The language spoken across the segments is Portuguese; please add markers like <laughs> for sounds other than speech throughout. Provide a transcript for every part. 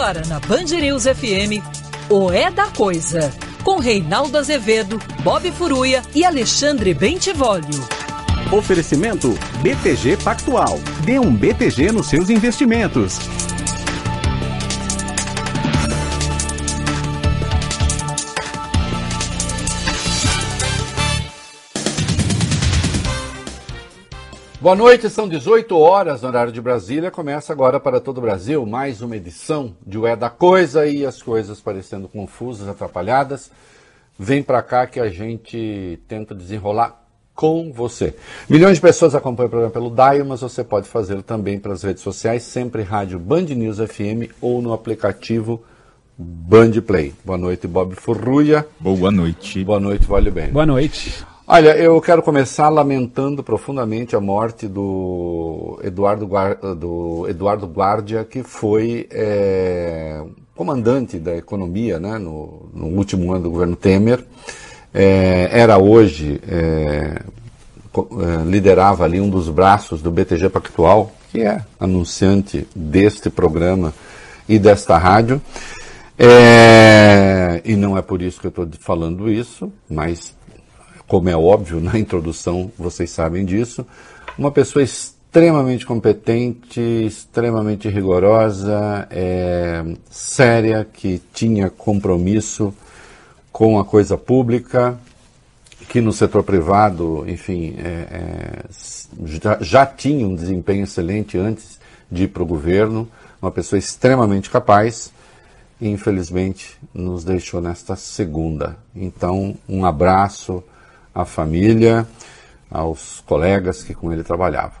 Agora na Band News FM, o É da Coisa, com Reinaldo Azevedo, Bob Furuia e Alexandre Bentivolio. Oferecimento BTG Pactual. Dê um BTG nos seus investimentos. Boa noite, são 18 horas no horário de Brasília. Começa agora para todo o Brasil mais uma edição de O É da Coisa e as coisas parecendo confusas, atrapalhadas. Vem para cá que a gente tenta desenrolar com você. Milhões de pessoas acompanham o programa pelo Dial, mas você pode fazê-lo também pelas redes sociais, sempre rádio Band News FM ou no aplicativo Band Play. Boa noite, Bob Furruia. Boa noite. Boa noite, vale bem. Boa noite. Olha, eu quero começar lamentando profundamente a morte do Eduardo, do Eduardo Guardia, que foi é, comandante da economia né, no, no, último ano do governo Temer. É, era hoje, é, liderava ali um dos braços do BTG Pactual, que é anunciante deste programa e desta rádio. É, e não é por isso que eu estou falando isso, mas como é óbvio na introdução, vocês sabem disso, uma pessoa extremamente competente, extremamente rigorosa, é, séria, que tinha compromisso com a coisa pública, que no setor privado, enfim, é, é, já, já tinha um desempenho excelente antes de ir para o governo, uma pessoa extremamente capaz infelizmente nos deixou nesta segunda. Então, um abraço à família, aos colegas que com ele trabalhavam.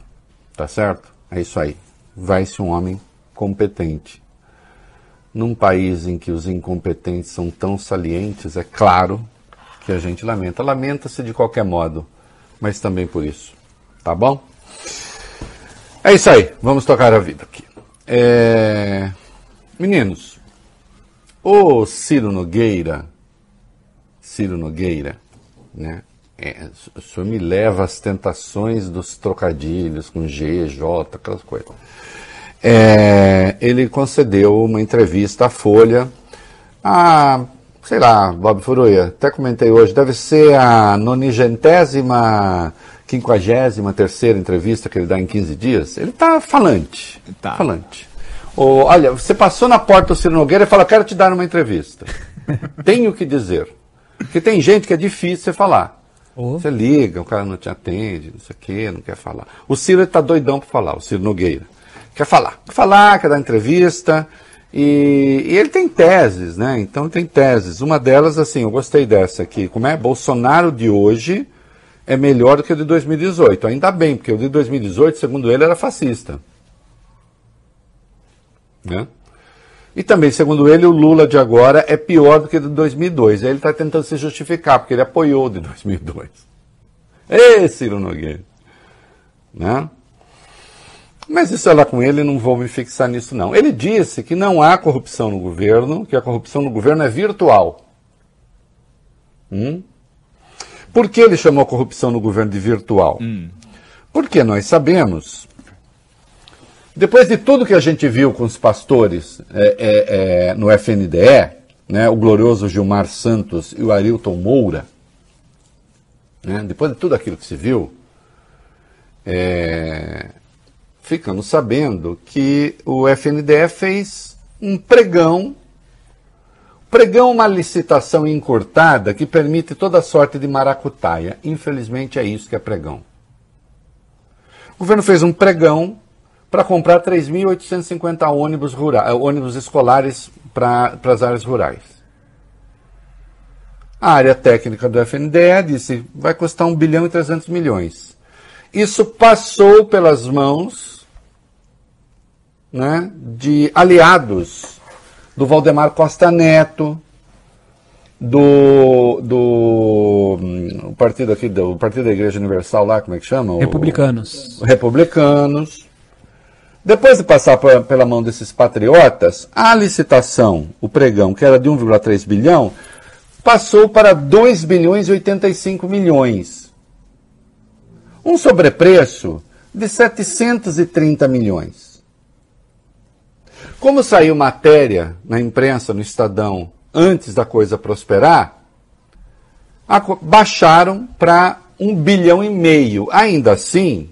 Tá certo? É isso aí. Vai-se um homem competente. Num país em que os incompetentes são tão salientes, é claro que a gente lamenta. Lamenta-se de qualquer modo, mas também por isso. Tá bom? É isso aí. Vamos tocar a vida aqui. É... Meninos, o Ciro Nogueira, Ciro Nogueira, né? É, o senhor me leva às tentações dos trocadilhos com G, J, aquelas coisas. É, ele concedeu uma entrevista à Folha, a, sei lá, Bob Furuia, até comentei hoje, deve ser a nonigentésima, quinquagésima terceira entrevista que ele dá em 15 dias. Ele está falante. Tá. Falante. Oh, olha, você passou na porta do Ciro Nogueira e fala, quero te dar uma entrevista. <laughs> Tenho que dizer. Porque tem gente que é difícil você falar. Você liga, o cara não te atende, não sei o quê, não quer falar. O Ciro está doidão para falar, o Ciro Nogueira. Quer falar, quer falar, quer dar entrevista. E, e, ele tem teses, né? Então tem teses. Uma delas, assim, eu gostei dessa aqui. Como é? Bolsonaro de hoje é melhor do que o de 2018. Ainda bem, porque o de 2018, segundo ele, era fascista. Né? E também, segundo ele, o Lula de agora é pior do que o de 2002. Aí ele está tentando se justificar, porque ele apoiou o de 2002. Ê, Ciro Nogueira! Né? Mas isso é lá com ele, não vou me fixar nisso não. Ele disse que não há corrupção no governo, que a corrupção no governo é virtual. Hum? Por que ele chamou a corrupção no governo de virtual? Hum. Porque nós sabemos depois de tudo que a gente viu com os pastores é, é, é, no FNDE, né, o glorioso Gilmar Santos e o Arilton Moura, né, depois de tudo aquilo que se viu, é, ficamos sabendo que o FNDE fez um pregão, pregão uma licitação encurtada que permite toda sorte de maracutaia. Infelizmente é isso que é pregão. O governo fez um pregão para comprar 3.850 ônibus, rurais, ônibus escolares para as áreas rurais. A área técnica do FNDE disse vai custar 1 bilhão e 300 milhões. Isso passou pelas mãos né, de aliados do Valdemar Costa Neto, do, do o partido aqui, do partido da Igreja Universal lá, como é que chama? Republicanos. O, republicanos. Depois de passar pela mão desses patriotas, a licitação, o pregão, que era de 1,3 bilhão, passou para 2 bilhões e 85 milhões. Um sobrepreço de 730 milhões. Como saiu matéria na imprensa, no Estadão, antes da coisa prosperar, baixaram para um bilhão e meio. Ainda assim,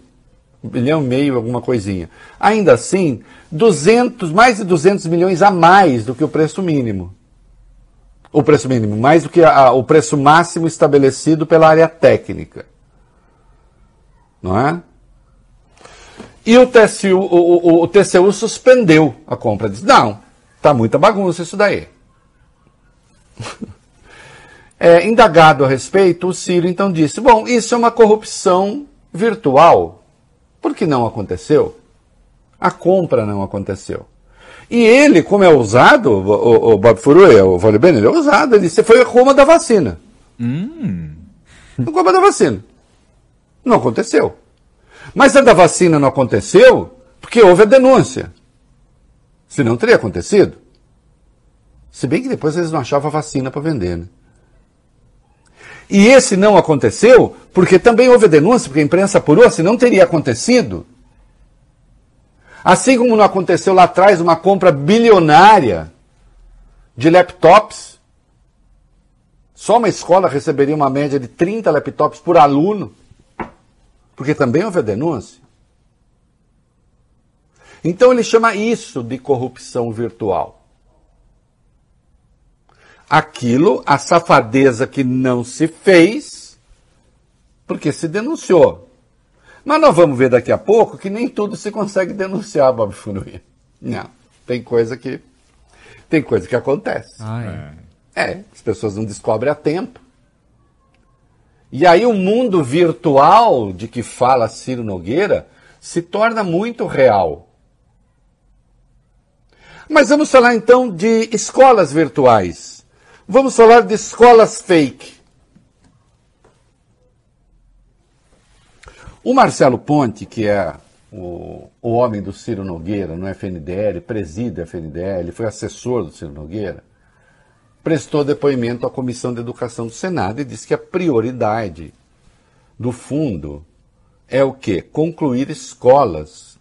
bilhão e meio, alguma coisinha. Ainda assim, 200, mais de 200 milhões a mais do que o preço mínimo. O preço mínimo, mais do que a, o preço máximo estabelecido pela área técnica. Não é? E o TCU, o, o, o TCU suspendeu a compra. Diz, não, tá muita bagunça isso daí. <laughs> É, indagado a respeito, o Ciro então disse: Bom, isso é uma corrupção virtual. Por que não aconteceu? A compra não aconteceu. E ele, como é ousado, o, o, Bob Furuia, o Vale Ben, ele é ousado, ele disse: Foi a Roma da vacina. Hum. A Roma da vacina. Não aconteceu. Mas a da vacina não aconteceu porque houve a denúncia. Se não teria acontecido. Se bem que depois eles não achavam a vacina para vender, né? E esse não aconteceu porque também houve a denúncia, porque a imprensa apurou, se não teria acontecido. Assim como não aconteceu lá atrás uma compra bilionária de laptops. Só uma escola receberia uma média de 30 laptops por aluno. Porque também houve a denúncia. Então ele chama isso de corrupção virtual. Aquilo, a safadeza que não se fez, porque se denunciou. Mas nós vamos ver daqui a pouco que nem tudo se consegue denunciar, Bob Funuí. Não. Tem coisa que. Tem coisa que acontece. Ah, é. é, as pessoas não descobrem a tempo. E aí o mundo virtual de que fala Ciro Nogueira se torna muito real. Mas vamos falar então de escolas virtuais. Vamos falar de escolas fake. O Marcelo Ponte, que é o, o homem do Ciro Nogueira no FNDL, preside a FNDL, foi assessor do Ciro Nogueira, prestou depoimento à Comissão de Educação do Senado e disse que a prioridade do fundo é o quê? Concluir escolas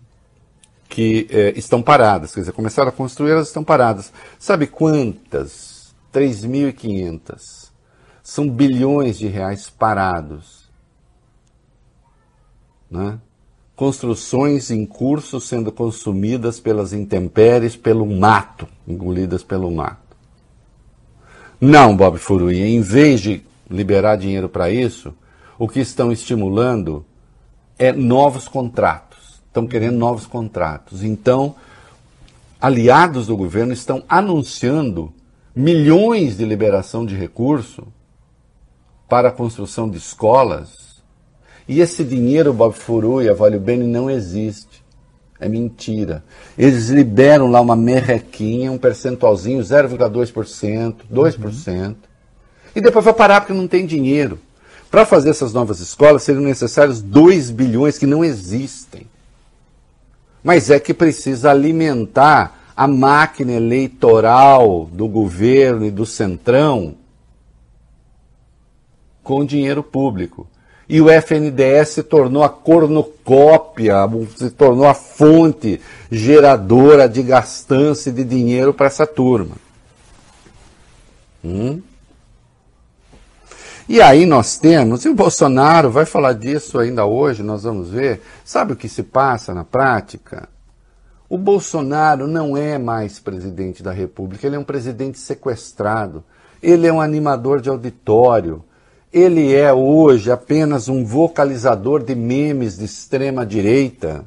que eh, estão paradas, quer dizer, começaram a construir, elas estão paradas. Sabe quantas? 3.500. São bilhões de reais parados. Né? Construções em curso sendo consumidas pelas intempéries, pelo mato, engolidas pelo mato. Não, Bob Furui, em vez de liberar dinheiro para isso, o que estão estimulando é novos contratos. Estão querendo novos contratos. Então, aliados do governo estão anunciando milhões de liberação de recurso para a construção de escolas. E esse dinheiro, Bob Furu e a Vale Bene, não existe. É mentira. Eles liberam lá uma merrequinha, um percentualzinho, 0,2%, 2%, uhum. e depois vai parar porque não tem dinheiro. Para fazer essas novas escolas seriam necessários 2 bilhões que não existem. Mas é que precisa alimentar a máquina eleitoral do governo e do centrão com dinheiro público e o FNDS se tornou a cornucópia, se tornou a fonte geradora de gastança de dinheiro para essa turma. Hum? E aí nós temos, e o Bolsonaro vai falar disso ainda hoje, nós vamos ver. Sabe o que se passa na prática? O Bolsonaro não é mais presidente da República, ele é um presidente sequestrado. Ele é um animador de auditório ele é hoje apenas um vocalizador de memes de extrema direita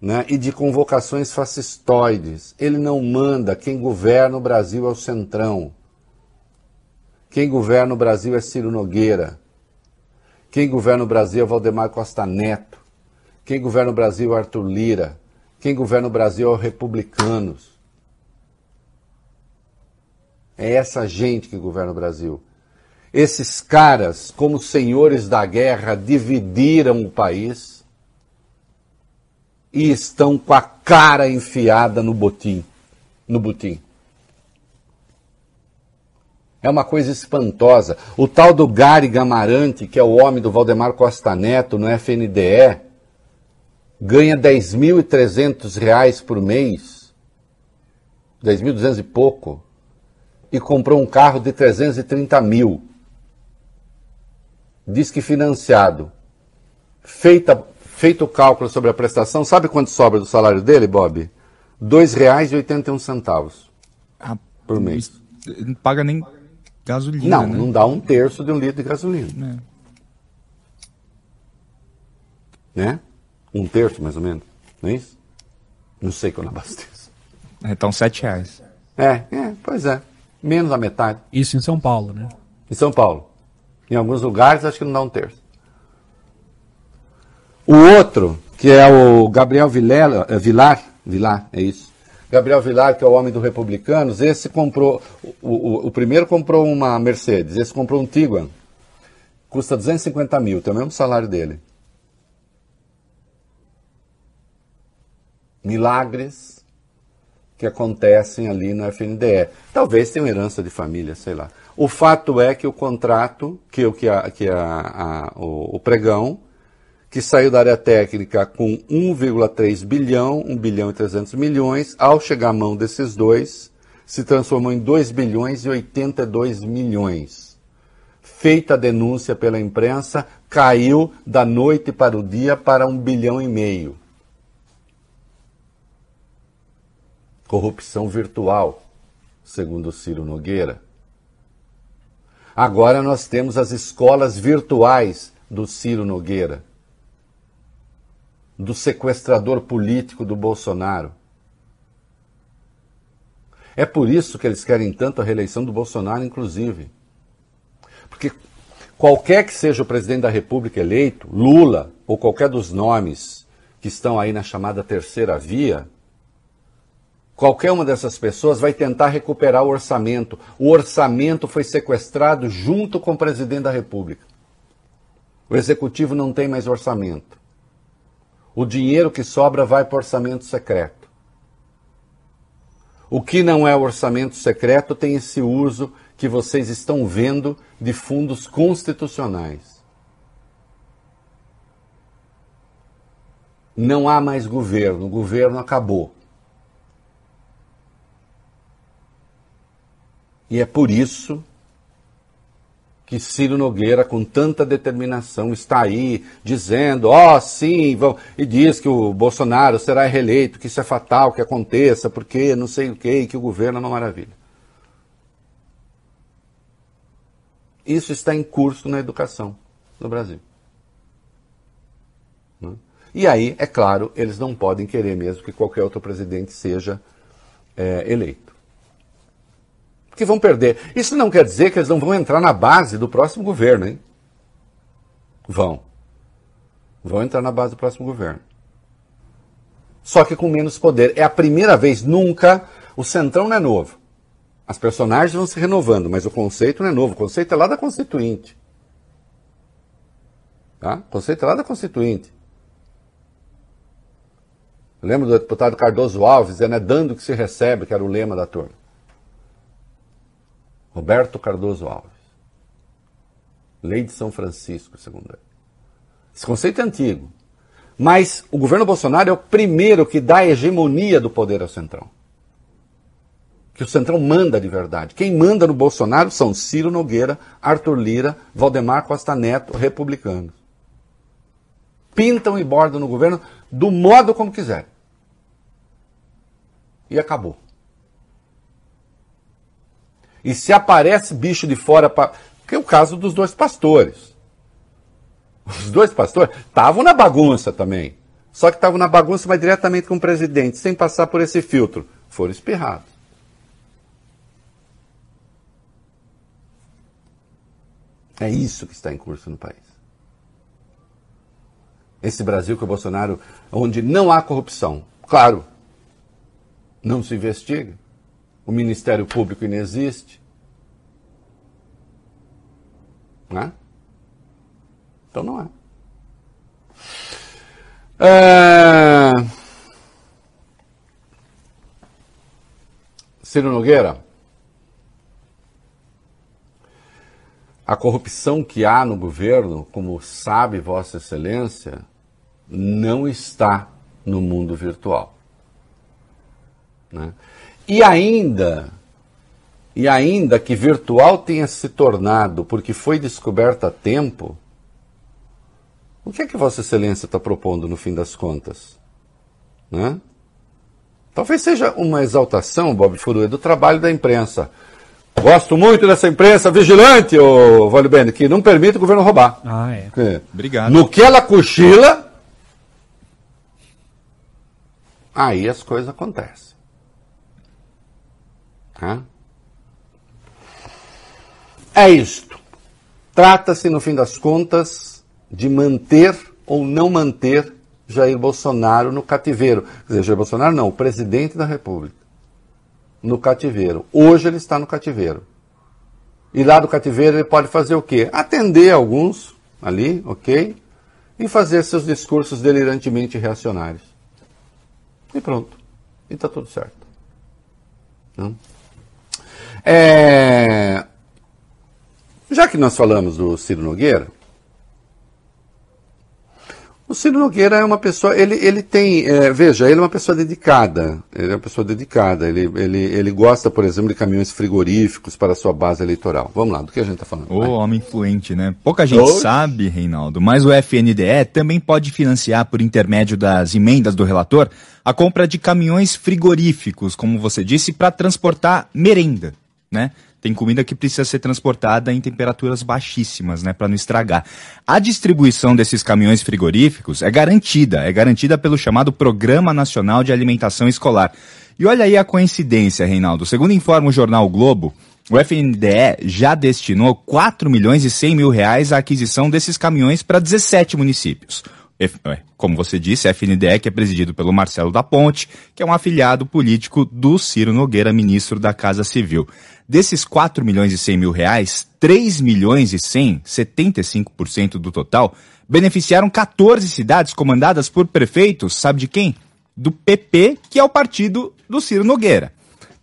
né, e de convocações fascistoides. Ele não manda, quem governa o Brasil é o Centrão. Quem governa o Brasil é Ciro Nogueira. Quem governa o Brasil é Valdemar Costa Neto. Quem governa o Brasil é Arthur Lira. Quem governa o Brasil é os republicanos. É essa gente que governa o Brasil. Esses caras, como senhores da guerra, dividiram o país e estão com a cara enfiada no botim, no botim. É uma coisa espantosa. O tal do Gary Gamarante, que é o homem do Valdemar Costa Neto no FNDE, ganha 10.300 reais por mês 10.200 e pouco, e comprou um carro de 330 mil. Diz que financiado. Feita, feito o cálculo sobre a prestação, sabe quanto sobra do salário dele, Bob? R$ 2,81 Ah, por mês. Não paga nem gasolina, Não, né? não dá um terço de um litro de gasolina. Né? Um terço, mais ou menos. Não é isso? Não sei quando abasteço. É. Então, sete reais. É, é, pois é. Menos da metade. Isso em São Paulo, né? Em São Paulo. Em alguns lugares acho que não dá um terço. O outro, que é o Gabriel Vilela, eh, Vilar, Vilar, é isso. Gabriel Vilar, que é o homem do Republicanos, esse comprou, o, o, o primeiro comprou uma Mercedes, esse comprou um Tiguan. Custa 250 mil, tem o mesmo salário dele. Milagres que acontecem ali no FNDE. Talvez tenha herança de família, sei lá. O fato é que o contrato, que, que, a, que a, a- o, o pregão, que saiu da área técnica com 1,3 bilhão, 1 bilhão e 300 milhões, ao chegar à mão desses dois, se transformou em 2 bilhões e 82 milhões. Feita a denúncia pela imprensa, caiu da noite para o dia para 1 bilhão e meio. Corrupção virtual, segundo Ciro Nogueira. Agora nós temos as escolas virtuais do Ciro Nogueira, do sequestrador político do Bolsonaro. É por isso que eles querem tanto a reeleição do Bolsonaro, inclusive. Porque qualquer que seja o presidente da República eleito, Lula ou qualquer dos nomes que estão aí na chamada terceira via, Qualquer uma dessas pessoas vai tentar recuperar o orçamento. O orçamento foi sequestrado junto com o presidente da República. O executivo não tem mais orçamento. O dinheiro que sobra vai para o orçamento secreto. O que não é orçamento secreto tem esse uso que vocês estão vendo de fundos constitucionais. Não há mais governo, o governo acabou. E é por isso que Ciro Nogueira, com tanta determinação, está aí dizendo, ó, oh, sim, e diz que o Bolsonaro será reeleito, que isso é fatal que aconteça, porque não sei o que, que o governo é uma maravilha. Isso está em curso na educação no Brasil. Né? E aí, é claro, eles não podem querer mesmo que qualquer outro presidente seja é, eleito que vão perder. Isso não quer dizer que eles não vão entrar na base do próximo governo, hein? Vão. Vão entrar na base do próximo governo. Só que com menos poder. É a primeira vez, nunca. O Centrão não é novo. As personagens vão se renovando, mas o conceito não é novo. O conceito é lá da Constituinte. Tá? O conceito é lá da Constituinte. Eu lembro do deputado Cardoso Alves é dando que se recebe, que era o lema da turma. Roberto Cardoso Alves. Lei de São Francisco, segundo ele. Esse conceito é antigo. Mas o governo Bolsonaro é o primeiro que dá a hegemonia do poder ao Centrão. Que o Centrão manda de verdade. Quem manda no Bolsonaro são Ciro Nogueira, Arthur Lira, Valdemar Costa Neto, republicanos. Pintam e bordam no governo do modo como quiser. E acabou. E se aparece bicho de fora para. Que é o caso dos dois pastores. Os dois pastores estavam na bagunça também. Só que estavam na bagunça, mas diretamente com o presidente, sem passar por esse filtro. Foram espirrados. É isso que está em curso no país. Esse Brasil que o Bolsonaro, onde não há corrupção. Claro, não se investiga. O Ministério Público inexiste. Né? Então não é. é... Ciro Nogueira, a corrupção que há no governo, como sabe Vossa Excelência, não está no mundo virtual. Né? E ainda, e ainda que virtual tenha se tornado porque foi descoberta a tempo, o que é que Vossa Excelência está propondo no fim das contas? Né? Talvez seja uma exaltação, Bob Furue, do trabalho da imprensa. Gosto muito dessa imprensa vigilante, ô Vale Bene, que não permite o governo roubar. Ah, é. Obrigado. No que ela cochila, aí as coisas acontecem. É isto. Trata-se, no fim das contas, de manter ou não manter Jair Bolsonaro no cativeiro. Quer dizer, Jair Bolsonaro não, o presidente da República. No cativeiro. Hoje ele está no cativeiro. E lá do cativeiro ele pode fazer o quê? Atender alguns ali, ok? E fazer seus discursos delirantemente reacionários. E pronto. E está tudo certo. Não? É... Já que nós falamos do Ciro Nogueira, o Ciro Nogueira é uma pessoa, ele, ele tem, é, veja, ele é uma pessoa dedicada, ele é uma pessoa dedicada, ele, ele, ele gosta, por exemplo, de caminhões frigoríficos para a sua base eleitoral. Vamos lá, do que a gente está falando? Ô, homem influente, né? Pouca gente Hoje... sabe, Reinaldo, mas o FNDE também pode financiar, por intermédio das emendas do relator, a compra de caminhões frigoríficos, como você disse, para transportar merenda, né? Tem comida que precisa ser transportada em temperaturas baixíssimas, né, para não estragar. A distribuição desses caminhões frigoríficos é garantida, é garantida pelo chamado Programa Nacional de Alimentação Escolar. E olha aí a coincidência, Reinaldo. Segundo informa o jornal o Globo, o FNDE já destinou 4 milhões e 100 mil reais à aquisição desses caminhões para 17 municípios. Como você disse, a FNDE que é presidido pelo Marcelo da Ponte, que é um afiliado político do Ciro Nogueira, ministro da Casa Civil. Desses 4 milhões e 100 mil reais, 3 milhões e 100, 75% do total, beneficiaram 14 cidades comandadas por prefeitos, sabe de quem? Do PP, que é o partido do Ciro Nogueira.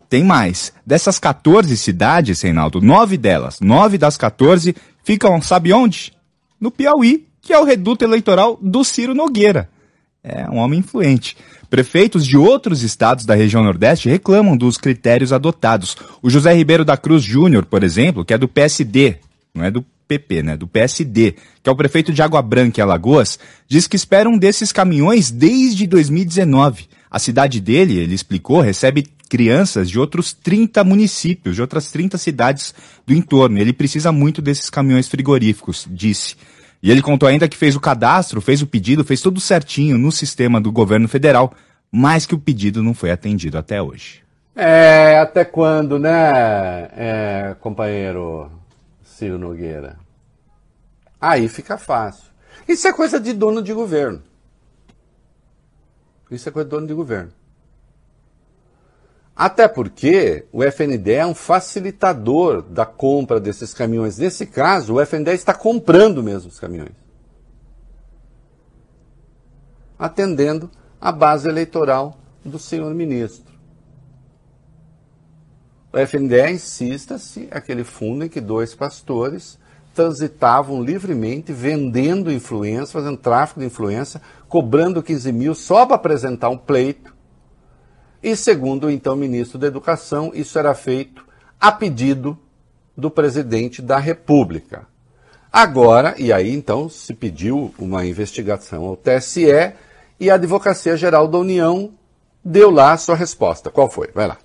Tem mais. Dessas 14 cidades, Reinaldo, nove delas, nove das 14, ficam, sabe onde? No Piauí, que é o reduto eleitoral do Ciro Nogueira. É um homem influente. Prefeitos de outros estados da região Nordeste reclamam dos critérios adotados. O José Ribeiro da Cruz Júnior, por exemplo, que é do PSD, não é do PP, né, do PSD, que é o prefeito de Água Branca e Alagoas, diz que espera um desses caminhões desde 2019. A cidade dele, ele explicou, recebe crianças de outros 30 municípios, de outras 30 cidades do entorno. Ele precisa muito desses caminhões frigoríficos, disse. E ele contou ainda que fez o cadastro, fez o pedido, fez tudo certinho no sistema do governo federal, mas que o pedido não foi atendido até hoje. É, até quando, né, é, companheiro Ciro Nogueira? Aí fica fácil. Isso é coisa de dono de governo. Isso é coisa de dono de governo. Até porque o FNDE é um facilitador da compra desses caminhões. Nesse caso, o FNDE está comprando mesmo os caminhões. Atendendo a base eleitoral do senhor ministro. O FNDE insista-se aquele fundo em que dois pastores transitavam livremente, vendendo influência, fazendo tráfico de influência, cobrando 15 mil só para apresentar um pleito e segundo o então ministro da Educação, isso era feito a pedido do presidente da República. Agora, e aí então se pediu uma investigação ao TSE e a Advocacia Geral da União deu lá a sua resposta. Qual foi? Vai lá.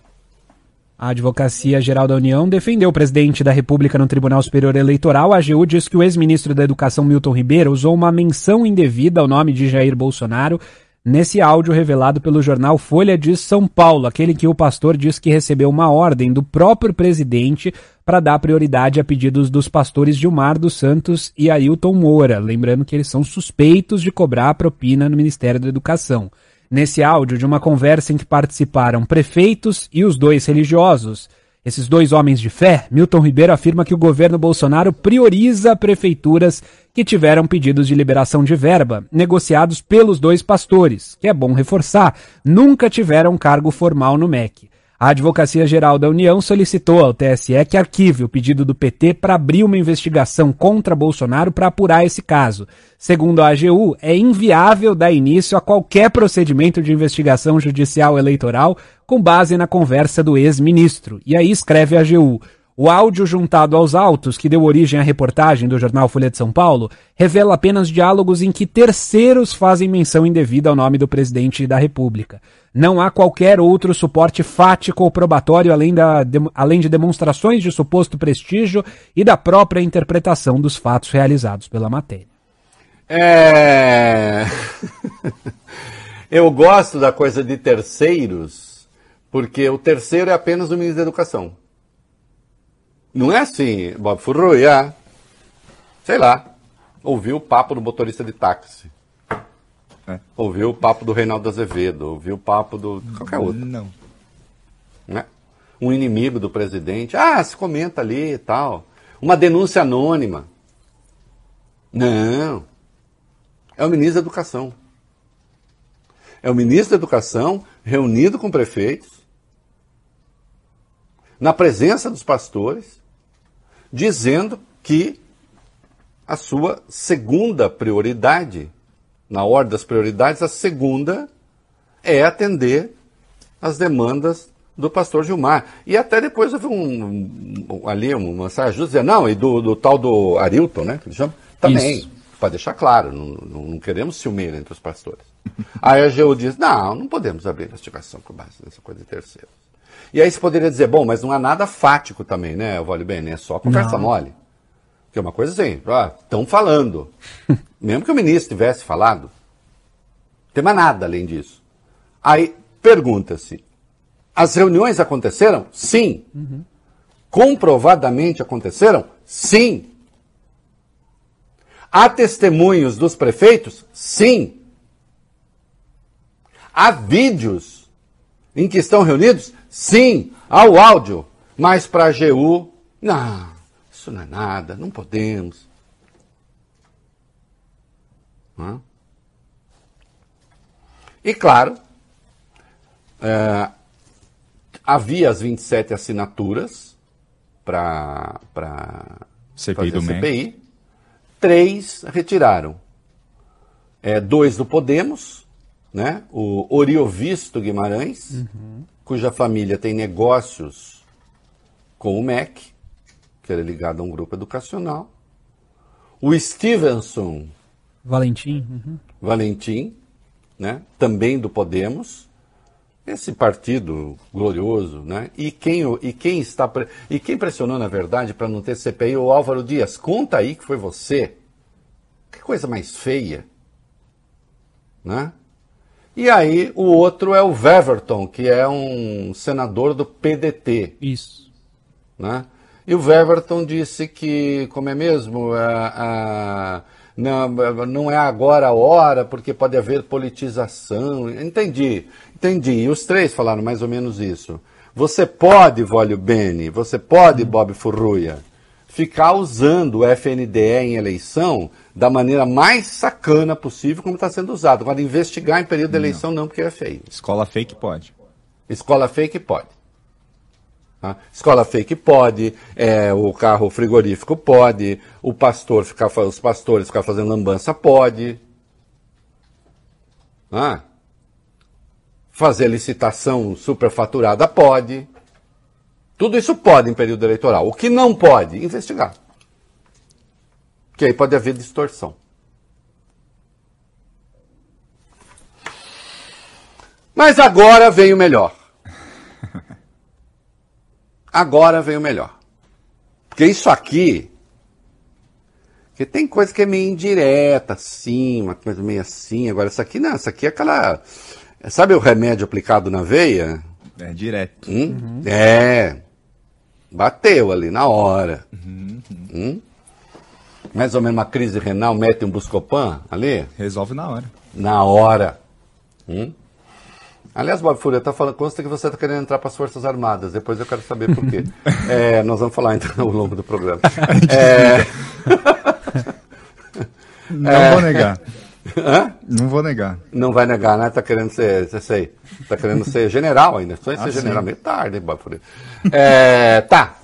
A Advocacia Geral da União defendeu o presidente da República no Tribunal Superior Eleitoral. A AGU diz que o ex-ministro da Educação Milton Ribeiro usou uma menção indevida ao nome de Jair Bolsonaro nesse áudio revelado pelo jornal Folha de São Paulo, aquele que o pastor diz que recebeu uma ordem do próprio presidente para dar prioridade a pedidos dos pastores Gilmar dos Santos e Ailton Moura, lembrando que eles são suspeitos de cobrar propina no Ministério da Educação. Nesse áudio de uma conversa em que participaram prefeitos e os dois religiosos, esses dois homens de fé, Milton Ribeiro afirma que o governo Bolsonaro prioriza prefeituras que tiveram pedidos de liberação de verba, negociados pelos dois pastores, que é bom reforçar, nunca tiveram cargo formal no MEC. A Advocacia Geral da União solicitou ao TSE que arquive o pedido do PT para abrir uma investigação contra Bolsonaro para apurar esse caso. Segundo a AGU, é inviável dar início a qualquer procedimento de investigação judicial eleitoral com base na conversa do ex-ministro. E aí escreve a AGU. O áudio juntado aos autos que deu origem à reportagem do jornal Folha de São Paulo revela apenas diálogos em que terceiros fazem menção indevida ao nome do presidente da República. Não há qualquer outro suporte fático ou probatório além, da, de, além de demonstrações de suposto prestígio e da própria interpretação dos fatos realizados pela matéria. É. <laughs> Eu gosto da coisa de terceiros, porque o terceiro é apenas o ministro da Educação. Não é assim, Bob Furruia, sei lá, ouviu o papo do motorista de táxi. É. Ouviu o papo do Reinaldo Azevedo, ouviu o papo do qualquer outro. Não. Né? Um inimigo do presidente. Ah, se comenta ali e tal. Uma denúncia anônima. Não. É o ministro da Educação. É o ministro da Educação reunido com prefeitos, na presença dos pastores, dizendo que a sua segunda prioridade, na ordem das prioridades, a segunda é atender as demandas do pastor Gilmar. E até depois houve um, um ali uma mensagem dizendo, não, e do, do, tal do Arilton, né? Que ele chama, também. Para deixar claro, não, não, queremos ciumeira entre os pastores. <laughs> Aí a AGU diz, não, não podemos abrir investigação com base nessa coisa de terceiros. E aí você poderia dizer, bom, mas não há nada fático também, né, Vale Bem? É só conversa não. mole. Que é uma coisa assim, estão falando. <laughs> Mesmo que o ministro tivesse falado, não tem mais nada além disso. Aí pergunta-se, as reuniões aconteceram? Sim. Uhum. Comprovadamente aconteceram? Sim. Há testemunhos dos prefeitos? Sim. Há vídeos em que estão reunidos? Sim, ao áudio, mas para a AGU, não, isso não é nada, não podemos. Hã? E claro, é, havia as 27 assinaturas para CPI do CPI. Três retiraram. É, dois do Podemos, né? o Oriovisto Guimarães, uhum cuja família tem negócios com o MEC, que era ligado a um grupo educacional. O Stevenson. Valentim. Uhum. Valentim, né? também do Podemos. Esse partido glorioso, né? E quem, e quem está e quem pressionou na verdade para não ter CPI o Álvaro Dias. Conta aí que foi você. Que coisa mais feia, né? E aí o outro é o Weverton, que é um senador do PDT. Isso. Né? E o Weverton disse que, como é mesmo, a, a, não, não é agora a hora, porque pode haver politização. Entendi, entendi. E os três falaram mais ou menos isso. Você pode, Vólio Bene, você pode, Bob Furruia, ficar usando o FNDE em eleição da maneira mais sacana possível, como está sendo usado. Agora, investigar em período de eleição, não, não porque é feio. Escola fake pode. Escola fake pode. Tá? Escola fake pode, é, o carro frigorífico pode, o pastor ficar, os pastores ficar fazendo lambança pode. Ah, fazer licitação superfaturada pode. Tudo isso pode em período eleitoral. O que não pode? Investigar que aí pode haver distorção. Mas agora vem o melhor. Agora vem o melhor. Porque isso aqui. Porque tem coisa que é meio indireta, assim, uma coisa meio assim. Agora, isso aqui não, isso aqui é aquela. Sabe o remédio aplicado na veia? É direto. Hum? Uhum. É. Bateu ali na hora. Uhum. Hum? mais ou menos uma crise renal, mete um Buscopan ali? Resolve na hora. Na hora. Hum? Aliás, Bob Fúria, tá falando, consta que você está querendo entrar para as Forças Armadas, depois eu quero saber por quê. <laughs> é, nós vamos falar então ao longo do programa. <laughs> é... <laughs> Não é... vou negar. Hã? Não vou negar. Não vai negar, né? Tá querendo ser, sei, tá querendo ser general ainda. Só ah, ser general meio tarde, é, Tá,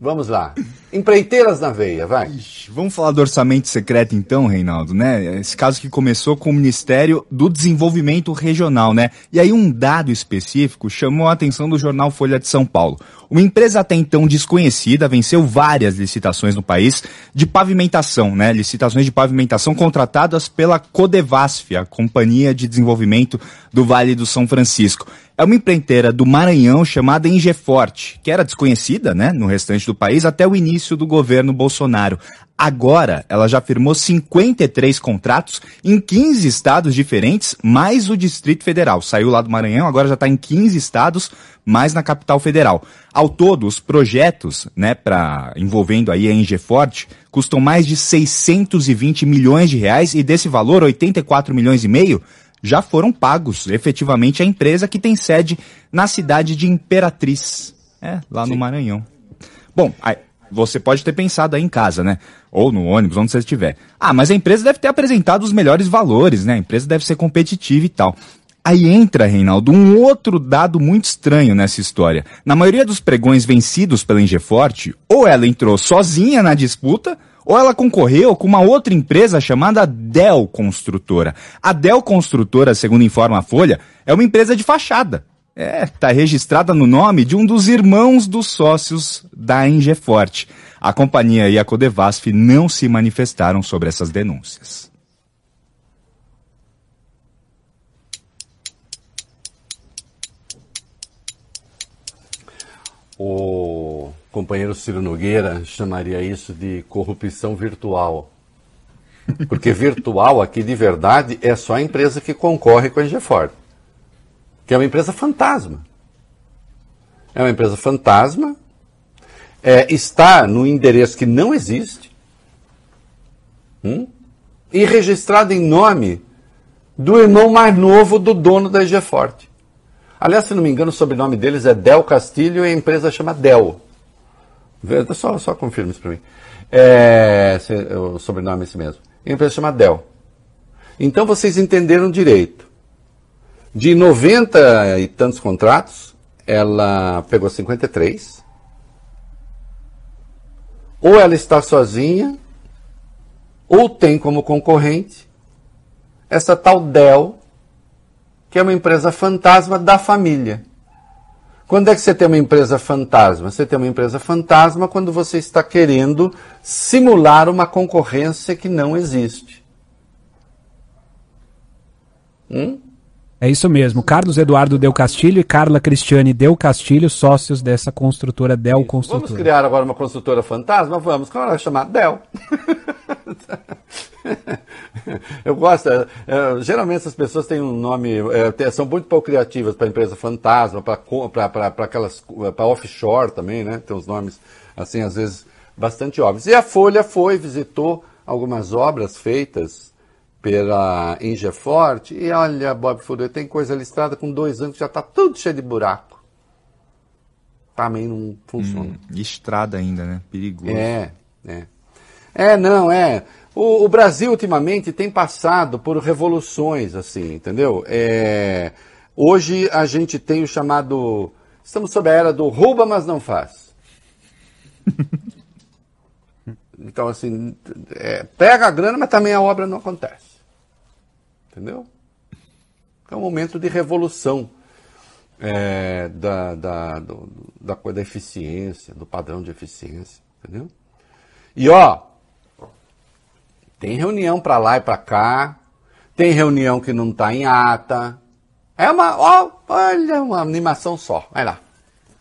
vamos lá. Empreiteiras na veia, vai. Ixi, vamos falar do orçamento secreto então, Reinaldo, né? Esse caso que começou com o Ministério do Desenvolvimento Regional, né? E aí um dado específico chamou a atenção do jornal Folha de São Paulo. Uma empresa até então desconhecida venceu várias licitações no país de pavimentação, né? Licitações de pavimentação contratadas pela Codevasf, a Companhia de Desenvolvimento do Vale do São Francisco. É uma empreiteira do Maranhão chamada Ingeforte, que era desconhecida, né, no restante do país até o início do governo Bolsonaro. Agora, ela já firmou 53 contratos em 15 estados diferentes, mais o Distrito Federal. Saiu lá do Maranhão, agora já está em 15 estados, mais na capital federal. Ao todo, os projetos, né, para envolvendo aí a Ingeforte, custam mais de 620 milhões de reais e desse valor, 84 milhões e meio, já foram pagos efetivamente à empresa que tem sede na cidade de Imperatriz, é, lá Sim. no Maranhão. Bom, aí, você pode ter pensado aí em casa, né? Ou no ônibus, onde você estiver. Ah, mas a empresa deve ter apresentado os melhores valores, né? A empresa deve ser competitiva e tal. Aí entra, Reinaldo, um outro dado muito estranho nessa história. Na maioria dos pregões vencidos pela Ingeforte, ou ela entrou sozinha na disputa, ou ela concorreu com uma outra empresa chamada Dell Construtora. A Dell Construtora, segundo informa a Folha, é uma empresa de fachada. É, está registrada no nome de um dos irmãos dos sócios da Ingeforte. A companhia e a Codevasf não se manifestaram sobre essas denúncias. O companheiro Ciro Nogueira chamaria isso de corrupção virtual. Porque virtual aqui de verdade é só a empresa que concorre com a Ingeford. Que é uma empresa fantasma. É uma empresa fantasma, é, está no endereço que não existe hum, e registrado em nome do irmão mais novo do dono da Forte. Aliás, se não me engano, o sobrenome deles é Del Castilho e a empresa chama Del. Só, só confirma isso para mim. É, o sobrenome é esse mesmo. A empresa chama Del. Então vocês entenderam direito. De 90 e tantos contratos, ela pegou 53. Ou ela está sozinha, ou tem como concorrente essa tal Dell, que é uma empresa fantasma da família. Quando é que você tem uma empresa fantasma? Você tem uma empresa fantasma quando você está querendo simular uma concorrência que não existe. Hum? É isso mesmo. Carlos Eduardo Del Castilho e Carla Cristiane Del Castilho, sócios dessa construtora Del Construtora. Vamos criar agora uma construtora fantasma? Vamos. Como ela vai chamar? Del. <laughs> Eu gosto. É, é, geralmente essas pessoas têm um nome. É, são muito pouco criativas para empresa fantasma, para aquelas. para offshore também, né? Tem uns nomes, assim, às vezes bastante óbvios. E a Folha foi, visitou algumas obras feitas pela Ingeforte, e olha, Bob Fuller, tem coisa listrada com dois anos que já está tudo cheio de buraco. Também não funciona. Hum, estrada ainda, né? Perigoso. É, é. É, não, é. O, o, Brasil, ultimamente, tem passado por revoluções, assim, entendeu? É, hoje a gente tem o chamado. Estamos sob a era do rouba, mas não faz. <laughs> Então, assim, é, pega a grana, mas também a obra não acontece. Entendeu? É um momento de revolução é, da, da, do, da coisa da eficiência, do padrão de eficiência. Entendeu? E ó, tem reunião para lá e para cá, tem reunião que não está em ata. É uma, ó, olha, uma animação só. Vai lá.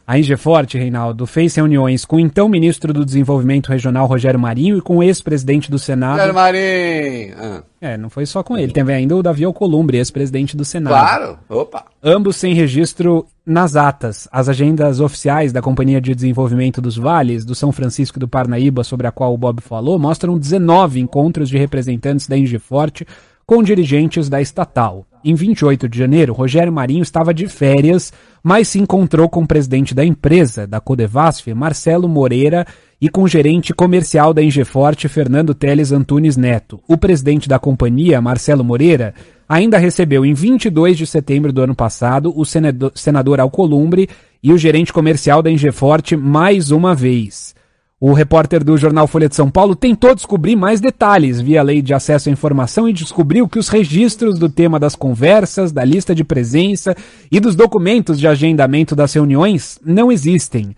A Ingeforte, Reinaldo, fez reuniões com o então ministro do Desenvolvimento Regional, Rogério Marinho, e com o ex-presidente do Senado. Rogério Marinho! Ah. É, não foi só com ele. Teve ainda o Davi Alcolumbre, ex-presidente do Senado. Claro! Opa! Ambos sem registro nas atas. As agendas oficiais da Companhia de Desenvolvimento dos Vales, do São Francisco e do Parnaíba, sobre a qual o Bob falou, mostram 19 encontros de representantes da Ingeforte com dirigentes da estatal. Em 28 de janeiro, Rogério Marinho estava de férias, mas se encontrou com o presidente da empresa, da Codevasf, Marcelo Moreira, e com o gerente comercial da Ingeforte, Fernando Teles Antunes Neto. O presidente da companhia, Marcelo Moreira, ainda recebeu em 22 de setembro do ano passado o senador Alcolumbre e o gerente comercial da Ingeforte mais uma vez. O repórter do jornal Folha de São Paulo tentou descobrir mais detalhes via lei de acesso à informação e descobriu que os registros do tema das conversas, da lista de presença e dos documentos de agendamento das reuniões não existem.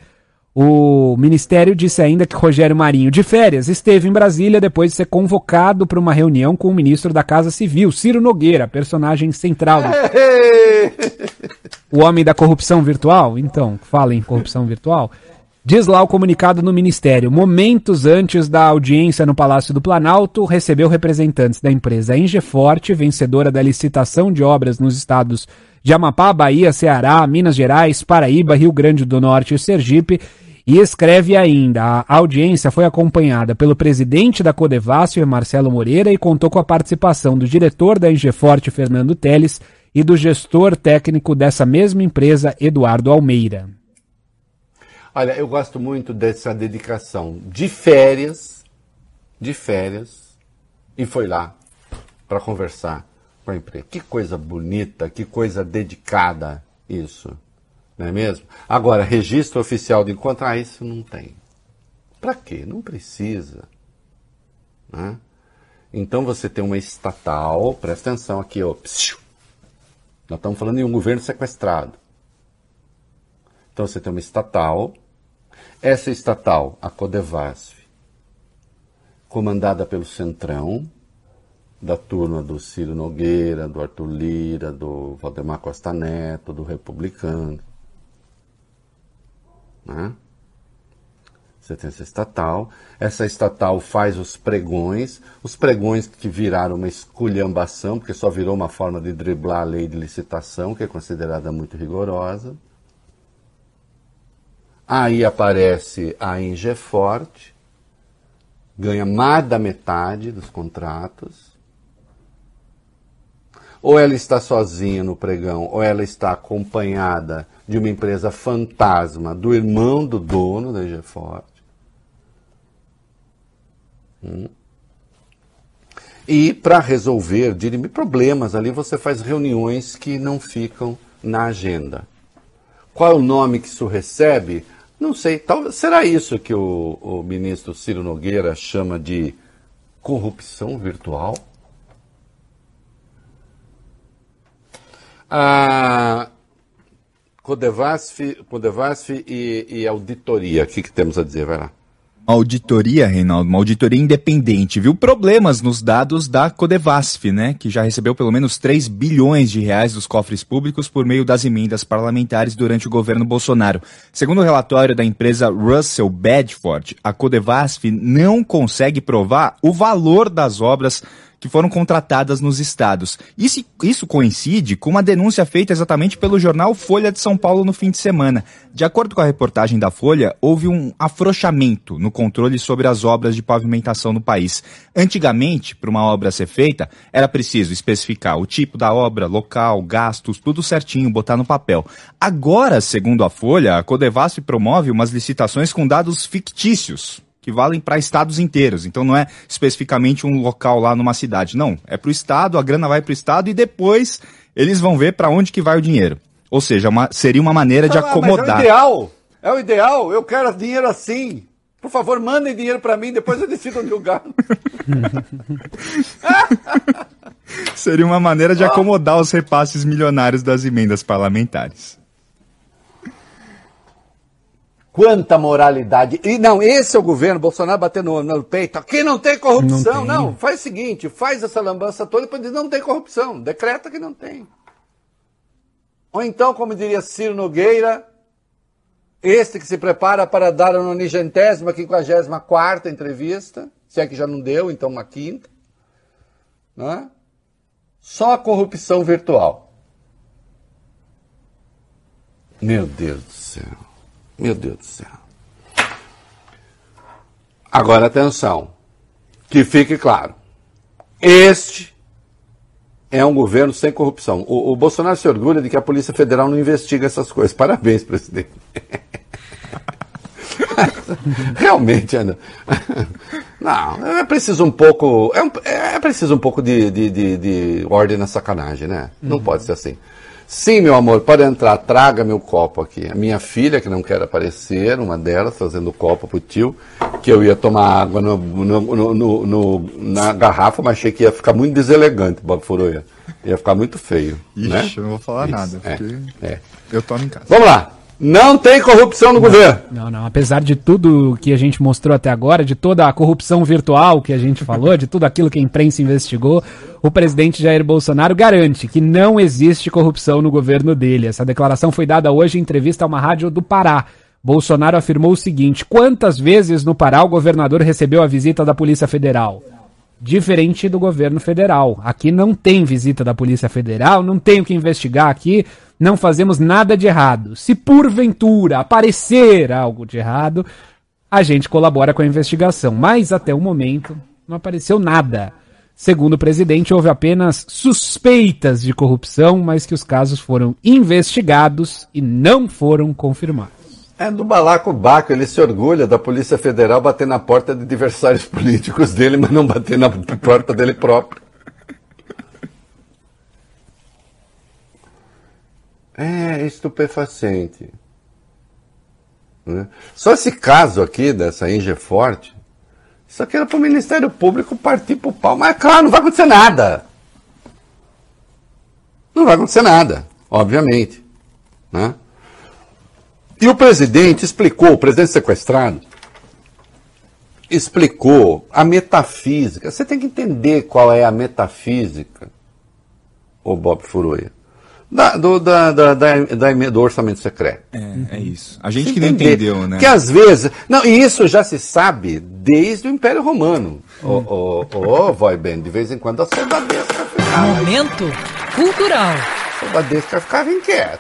O ministério disse ainda que Rogério Marinho, de férias, esteve em Brasília depois de ser convocado para uma reunião com o ministro da Casa Civil, Ciro Nogueira, personagem central. o homem da corrupção virtual? Então, fala em corrupção virtual. Diz lá o comunicado no Ministério. Momentos antes da audiência no Palácio do Planalto, recebeu representantes da empresa Ingeforte, vencedora da licitação de obras nos estados de Amapá, Bahia, Ceará, Minas Gerais, Paraíba, Rio Grande do Norte e Sergipe, e escreve ainda: a audiência foi acompanhada pelo presidente da Codevasf, Marcelo Moreira, e contou com a participação do diretor da Ingeforte, Fernando Teles, e do gestor técnico dessa mesma empresa, Eduardo Almeida. Olha, eu gosto muito dessa dedicação de férias, de férias, e foi lá para conversar com a empresa. Que coisa bonita, que coisa dedicada isso, não é mesmo? Agora, registro oficial de encontrar isso não tem. Para quê? Não precisa. Né? Então você tem uma estatal, presta atenção aqui, ó. Psiu. Nós estamos falando de um governo sequestrado. Então você tem uma estatal, essa estatal, a Codevasf, comandada pelo Centrão, da turma do Ciro Nogueira, do Arthur Lira, do Valdemar Costa Neto, do Republicano. Né? Você tem essa estatal. Essa estatal faz os pregões, os pregões que viraram uma esculhambação, porque só virou uma forma de driblar a lei de licitação, que é considerada muito rigorosa. Aí aparece a Ingeforte, ganha mais da metade dos contratos. Ou ela está sozinha no pregão, ou ela está acompanhada de uma empresa fantasma do irmão do dono da Ingeforte. Hum. E para resolver, dirimir problemas ali, você faz reuniões que não ficam na agenda. Qual é o nome que isso recebe? Não sei, talvez será isso que o, o ministro Ciro Nogueira chama de corrupção virtual? A Codevasf, Codevasf e, e auditoria, o que, que temos a dizer? Vai lá. Uma auditoria, Reinaldo, uma auditoria independente, viu problemas nos dados da Codevasf, né, que já recebeu pelo menos 3 bilhões de reais dos cofres públicos por meio das emendas parlamentares durante o governo Bolsonaro. Segundo o relatório da empresa Russell Bedford, a Codevasf não consegue provar o valor das obras que foram contratadas nos estados. Isso, isso coincide com uma denúncia feita exatamente pelo jornal Folha de São Paulo no fim de semana. De acordo com a reportagem da Folha, houve um afrouxamento no controle sobre as obras de pavimentação no país. Antigamente, para uma obra ser feita, era preciso especificar o tipo da obra, local, gastos, tudo certinho, botar no papel. Agora, segundo a Folha, a Codevasf promove umas licitações com dados fictícios que valem para estados inteiros. Então não é especificamente um local lá numa cidade. Não, é para o estado, a grana vai para o estado e depois eles vão ver para onde que vai o dinheiro. Ou seja, uma, seria uma maneira de acomodar. é o ideal. É o ideal. Eu quero dinheiro assim. Por favor, mandem dinheiro para mim, depois eu decido onde eu gasto. <laughs> seria uma maneira de acomodar os repasses milionários das emendas parlamentares. Quanta moralidade. E não, esse é o governo, Bolsonaro batendo no, no peito. Aqui não tem corrupção. Não, não, faz o seguinte, faz essa lambança toda e depois diz, não tem corrupção. Decreta que não tem. Ou então, como diria Ciro Nogueira, este que se prepara para dar a nonigentésima, quinquagésima quarta entrevista, se é que já não deu, então uma quinta. Não é? Só a corrupção virtual. Meu Deus do céu. Meu Deus do céu. Agora atenção, que fique claro. Este é um governo sem corrupção. O, o, Bolsonaro se orgulha de que a Polícia Federal não investiga essas coisas. Parabéns, presidente. <laughs> Realmente, Ana. Não, é preciso um pouco. É, um, é preciso um pouco de, de, de, de ordem na sacanagem, né? Não uhum. pode ser assim. Sim, meu amor, pode entrar, traga meu copo aqui. A minha filha, que não quer aparecer, uma delas, fazendo copo pro tio, que eu ia tomar água no, no, no, no, na garrafa, mas achei que ia ficar muito deselegante, Bob Furuia. Ia ficar muito feio. Ixi, né? eu não vou falar Isso, nada, é, porque é, é. eu tomo em casa. Vamos lá. Não tem corrupção no não, governo. Não, não. Apesar de tudo que a gente mostrou até agora, de toda a corrupção virtual que a gente falou, de tudo aquilo que a imprensa investigou, o presidente Jair Bolsonaro garante que não existe corrupção no governo dele. Essa declaração foi dada hoje em entrevista a uma rádio do Pará. Bolsonaro afirmou o seguinte: quantas vezes no Pará o governador recebeu a visita da Polícia Federal? Diferente do governo federal. Aqui não tem visita da Polícia Federal, não tem o que investigar aqui não fazemos nada de errado. Se porventura aparecer algo de errado, a gente colabora com a investigação. Mas até o momento não apareceu nada. Segundo o presidente, houve apenas suspeitas de corrupção, mas que os casos foram investigados e não foram confirmados. É do Balaco Baco, ele se orgulha da Polícia Federal bater na porta de adversários políticos dele, mas não bater na porta dele próprio. É estupefaciente. Né? Só esse caso aqui dessa Forte, isso aqui era para o Ministério Público partir para o pau. Mas claro, não vai acontecer nada. Não vai acontecer nada, obviamente. Né? E o presidente explicou, o presidente sequestrado, explicou a metafísica. Você tem que entender qual é a metafísica, o Bob Furuia. Da, do, da, da, da, do orçamento secreto. É, é isso. A gente que não entendeu, né? Que às vezes. Não, e isso já se sabe desde o Império Romano. Ô, ô, ô, vai bem, de vez em quando a soldadesca ficava. Momento cultural. A soldadesca ficava inquieta.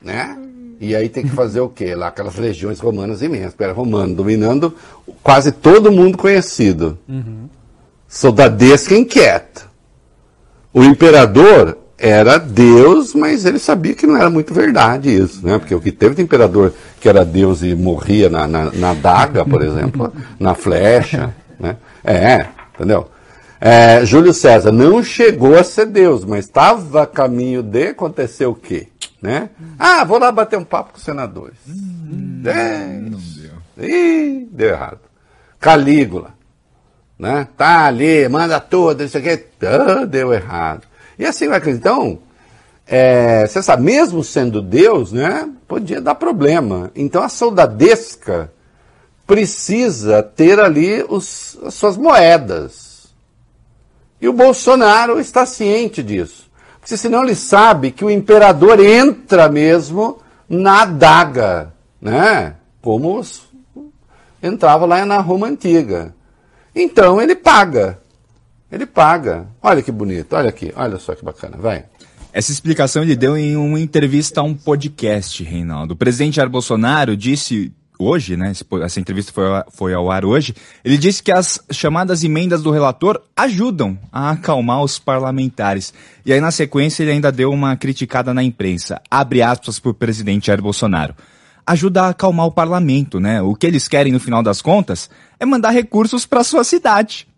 Né? E aí tem que fazer o quê? Lá aquelas legiões romanas imensas, Império Romano, dominando quase todo mundo conhecido. Uhum. Soldadesca inquieta. O imperador era Deus, mas ele sabia que não era muito verdade isso, né? Porque o que teve de imperador que era Deus e morria na, na, na daga, por exemplo, <laughs> na flecha, né? É, entendeu? É, Júlio César não chegou a ser Deus, mas estava a caminho de acontecer o quê? Né? Ah, vou lá bater um papo com os senadores. Hum, é, não deu. Ih, deu errado. Calígula, né? Tá ali, manda tudo, isso aqui, ah, deu errado. E assim vai Então, é, você sabe, mesmo sendo Deus, né, podia dar problema. Então a soldadesca precisa ter ali os, as suas moedas. E o Bolsonaro está ciente disso. Porque senão ele sabe que o imperador entra mesmo na adaga, né? Como os, entrava lá na Roma Antiga. Então ele paga. Ele paga. Olha que bonito, olha aqui, olha só que bacana, vai. Essa explicação ele deu em uma entrevista a um podcast, Reinaldo. O presidente Jair Bolsonaro disse hoje, né? Essa entrevista foi, foi ao ar hoje. Ele disse que as chamadas emendas do relator ajudam a acalmar os parlamentares. E aí, na sequência, ele ainda deu uma criticada na imprensa. Abre aspas para o presidente Jair Bolsonaro. Ajuda a acalmar o parlamento, né? O que eles querem, no final das contas, é mandar recursos para sua cidade.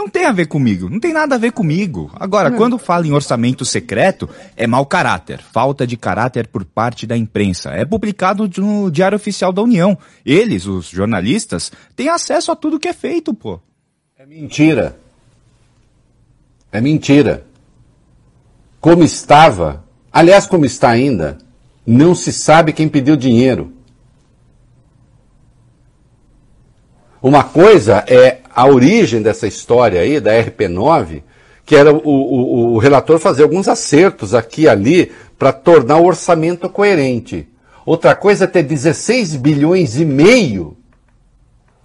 Não tem a ver comigo, não tem nada a ver comigo. Agora, é. quando fala em orçamento secreto, é mau caráter, falta de caráter por parte da imprensa. É publicado no Diário Oficial da União. Eles, os jornalistas, têm acesso a tudo que é feito, pô. É mentira. É mentira. Como estava, aliás, como está ainda, não se sabe quem pediu dinheiro. Uma coisa é a origem dessa história aí, da RP9, que era o, o, o relator fazer alguns acertos aqui e ali para tornar o orçamento coerente. Outra coisa é ter 16 bilhões e meio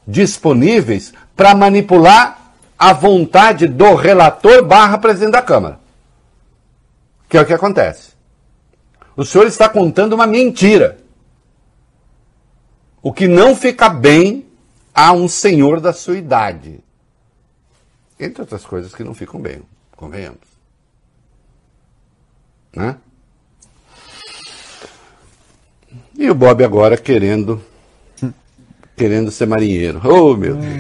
disponíveis para manipular a vontade do relator barra presidente da Câmara. Que é o que acontece. O senhor está contando uma mentira. O que não fica bem a um senhor da sua idade. Entre outras coisas que não ficam bem, convenhamos. Né? E o Bob agora querendo querendo ser marinheiro. Oh, meu Deus.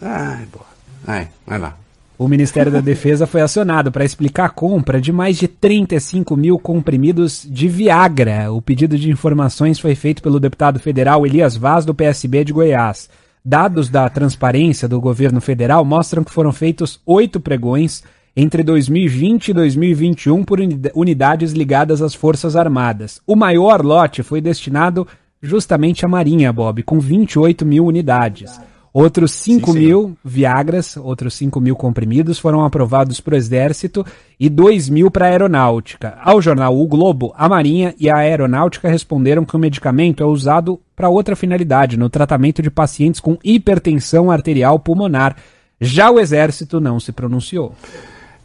Ai, boa. Ai, vai lá. O Ministério da Defesa foi acionado para explicar a compra de mais de 35 mil comprimidos de Viagra. O pedido de informações foi feito pelo deputado federal Elias Vaz, do PSB de Goiás. Dados da transparência do governo federal mostram que foram feitos oito pregões entre 2020 e 2021 por unidades ligadas às Forças Armadas. O maior lote foi destinado justamente à Marinha, Bob, com 28 mil unidades. Outros 5 mil Viagras, outros 5 mil comprimidos foram aprovados para o Exército e 2 mil para a Aeronáutica. Ao jornal O Globo, a Marinha e a Aeronáutica responderam que o medicamento é usado para outra finalidade, no tratamento de pacientes com hipertensão arterial pulmonar. Já o Exército não se pronunciou.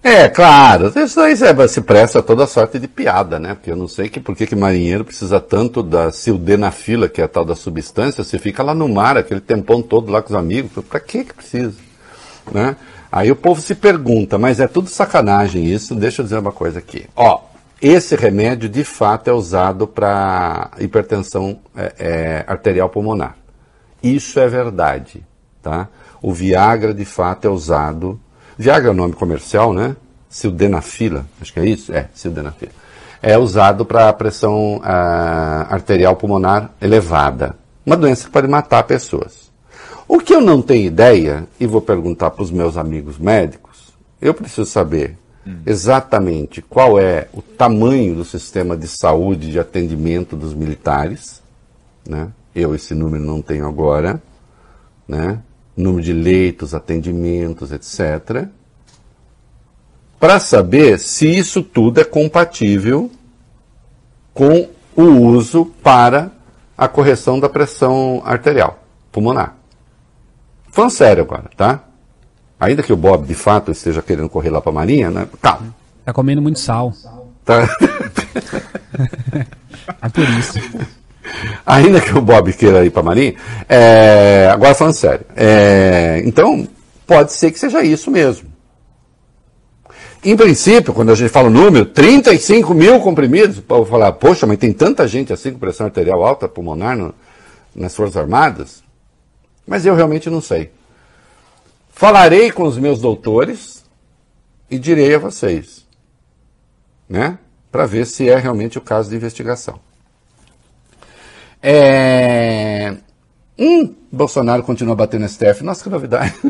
É, claro, isso aí se presta a toda sorte de piada, né? Porque eu não sei que, por que, que marinheiro precisa tanto da sildenafila, que é a tal da substância, você fica lá no mar, aquele tempão todo lá com os amigos, pra que que precisa? Né? Aí o povo se pergunta, mas é tudo sacanagem isso, deixa eu dizer uma coisa aqui. Ó, esse remédio de fato é usado para hipertensão é, é, arterial pulmonar. Isso é verdade, tá? O Viagra de fato é usado Viagra é o nome comercial, né? Sildenafila, acho que é isso? É, sildenafila. É usado para pressão ah, arterial pulmonar elevada. Uma doença que pode matar pessoas. O que eu não tenho ideia, e vou perguntar para os meus amigos médicos, eu preciso saber hum. exatamente qual é o tamanho do sistema de saúde de atendimento dos militares. Né? Eu esse número não tenho agora. Né? Número de leitos, atendimentos, etc., para saber se isso tudo é compatível com o uso para a correção da pressão arterial pulmonar. Falando sério agora, tá? Ainda que o Bob de fato esteja querendo correr lá para a Marinha, né? Calma. Tá comendo muito sal. Tá. <laughs> é por isso. <laughs> Ainda que o Bob queira ir para Marinha, é, agora falando sério, é, então pode ser que seja isso mesmo. Em princípio, quando a gente fala o número, 35 mil comprimidos, para falar, poxa, mas tem tanta gente assim com pressão arterial alta, pulmonar no, nas Forças Armadas? Mas eu realmente não sei. Falarei com os meus doutores e direi a vocês, né? Para ver se é realmente o caso de investigação. É... Hum, Bolsonaro continua batendo STF. Nossa, que novidade. <laughs>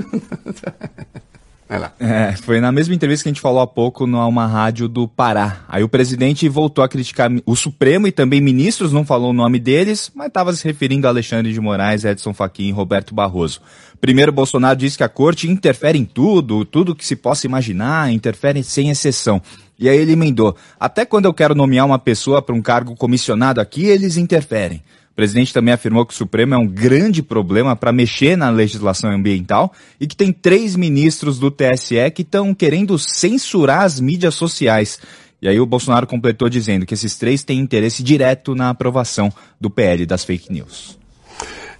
Vai lá. É, foi na mesma entrevista que a gente falou há pouco numa rádio do Pará. Aí o presidente voltou a criticar o Supremo e também ministros, não falou o nome deles, mas estava se referindo a Alexandre de Moraes, Edson Fachin e Roberto Barroso. Primeiro, Bolsonaro disse que a corte interfere em tudo, tudo que se possa imaginar, interfere sem exceção. E aí ele emendou: até quando eu quero nomear uma pessoa para um cargo comissionado aqui, eles interferem. O presidente também afirmou que o Supremo é um grande problema para mexer na legislação ambiental e que tem três ministros do TSE que estão querendo censurar as mídias sociais. E aí o Bolsonaro completou dizendo que esses três têm interesse direto na aprovação do PL das fake news.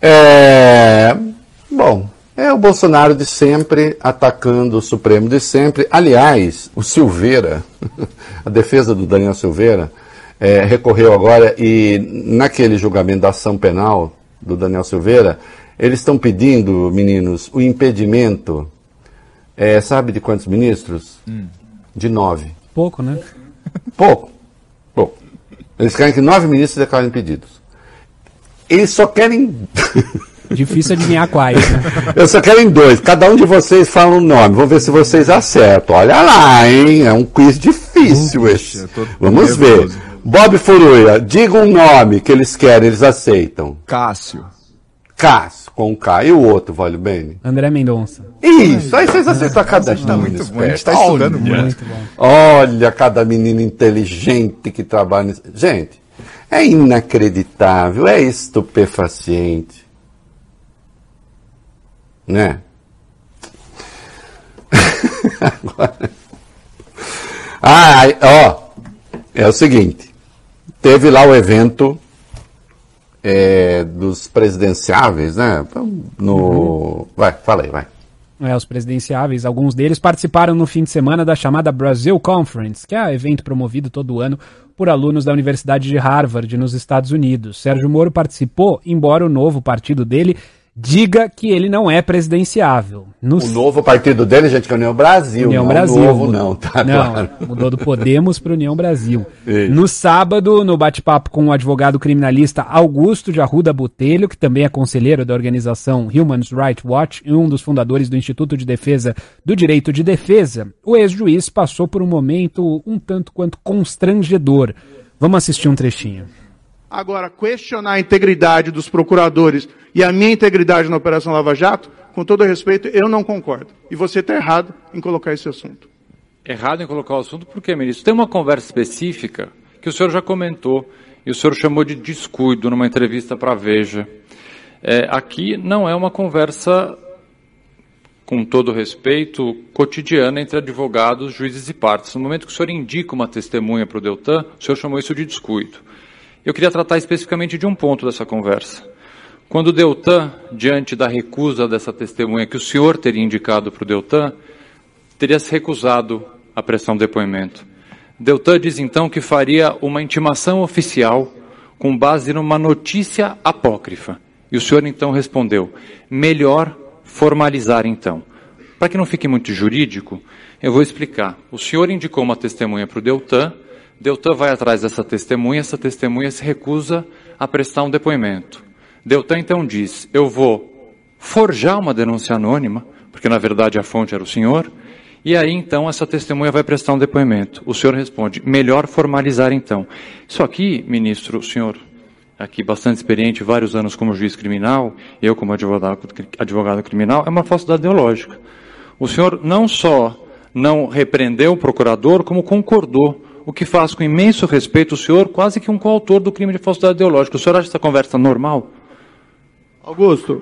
É... Bom, é o Bolsonaro de sempre atacando o Supremo de sempre. Aliás, o Silveira, <laughs> a defesa do Daniel Silveira, é, recorreu agora e naquele julgamento da ação penal do Daniel Silveira, eles estão pedindo, meninos, o impedimento, é, sabe de quantos ministros? Hum. De nove. Pouco, né? <laughs> Pouco. Pouco. Eles querem que nove ministros declarem impedidos. Eles só querem. <laughs> Difícil adivinhar quais. Né? <laughs> Eu só quero em dois. Cada um de vocês fala um nome. Vamos ver se vocês acertam. Olha lá, hein? É um quiz difícil esse. Vamos ver. Bob Furuia, diga um nome que eles querem, eles aceitam. Cássio. Cássio, com K. E o outro, vale bem? André Mendonça. Isso, aí vocês acertam a cada gente. Tá muito bom, a gente tá estudando Olha, muito. Bom. Olha, cada menino inteligente que trabalha nisso. Gente, é inacreditável, é estupefaciente. Né? Agora... <laughs> Ah, ó, é o seguinte teve lá o evento é, dos presidenciáveis, né? No. Uhum. Vai, fala aí, vai. É, os presidenciáveis, alguns deles participaram no fim de semana da chamada Brazil Conference, que é um evento promovido todo ano por alunos da Universidade de Harvard, nos Estados Unidos. Sérgio Moro participou, embora o novo partido dele diga que ele não é presidenciável. No... O novo partido dele, gente, que é a União Brasil. União não Brasil. novo, não, tá não, claro. Mudou do Podemos para União Brasil. Isso. No sábado, no bate-papo com o advogado criminalista Augusto de Arruda Botelho, que também é conselheiro da organização Human Rights Watch e um dos fundadores do Instituto de Defesa do Direito de Defesa, o ex-juiz passou por um momento um tanto quanto constrangedor. Vamos assistir um trechinho. Agora, questionar a integridade dos procuradores e a minha integridade na Operação Lava Jato, com todo respeito, eu não concordo. E você está errado em colocar esse assunto. Errado em colocar o assunto por quê, ministro? Tem uma conversa específica que o senhor já comentou e o senhor chamou de descuido numa entrevista para a Veja. É, aqui não é uma conversa, com todo respeito, cotidiana entre advogados, juízes e partes. No momento que o senhor indica uma testemunha para o Deltan, o senhor chamou isso de descuido. Eu queria tratar especificamente de um ponto dessa conversa. Quando o Deltan, diante da recusa dessa testemunha que o senhor teria indicado para o Deltan, teria se recusado a prestar um depoimento. Deltan diz então que faria uma intimação oficial com base numa notícia apócrifa. E o senhor então respondeu: melhor formalizar então. Para que não fique muito jurídico, eu vou explicar. O senhor indicou uma testemunha para o Deltan, Deltan vai atrás dessa testemunha, essa testemunha se recusa a prestar um depoimento. Deltan então diz: Eu vou forjar uma denúncia anônima, porque na verdade a fonte era o senhor, e aí então essa testemunha vai prestar um depoimento. O senhor responde: Melhor formalizar então. Isso aqui, ministro, o senhor, aqui bastante experiente, vários anos como juiz criminal, eu como advogado, advogado criminal, é uma falsidade ideológica. O senhor não só não repreendeu o procurador, como concordou o que faz com imenso respeito o senhor, quase que um coautor do crime de falsidade ideológica. O senhor acha essa conversa normal? Augusto.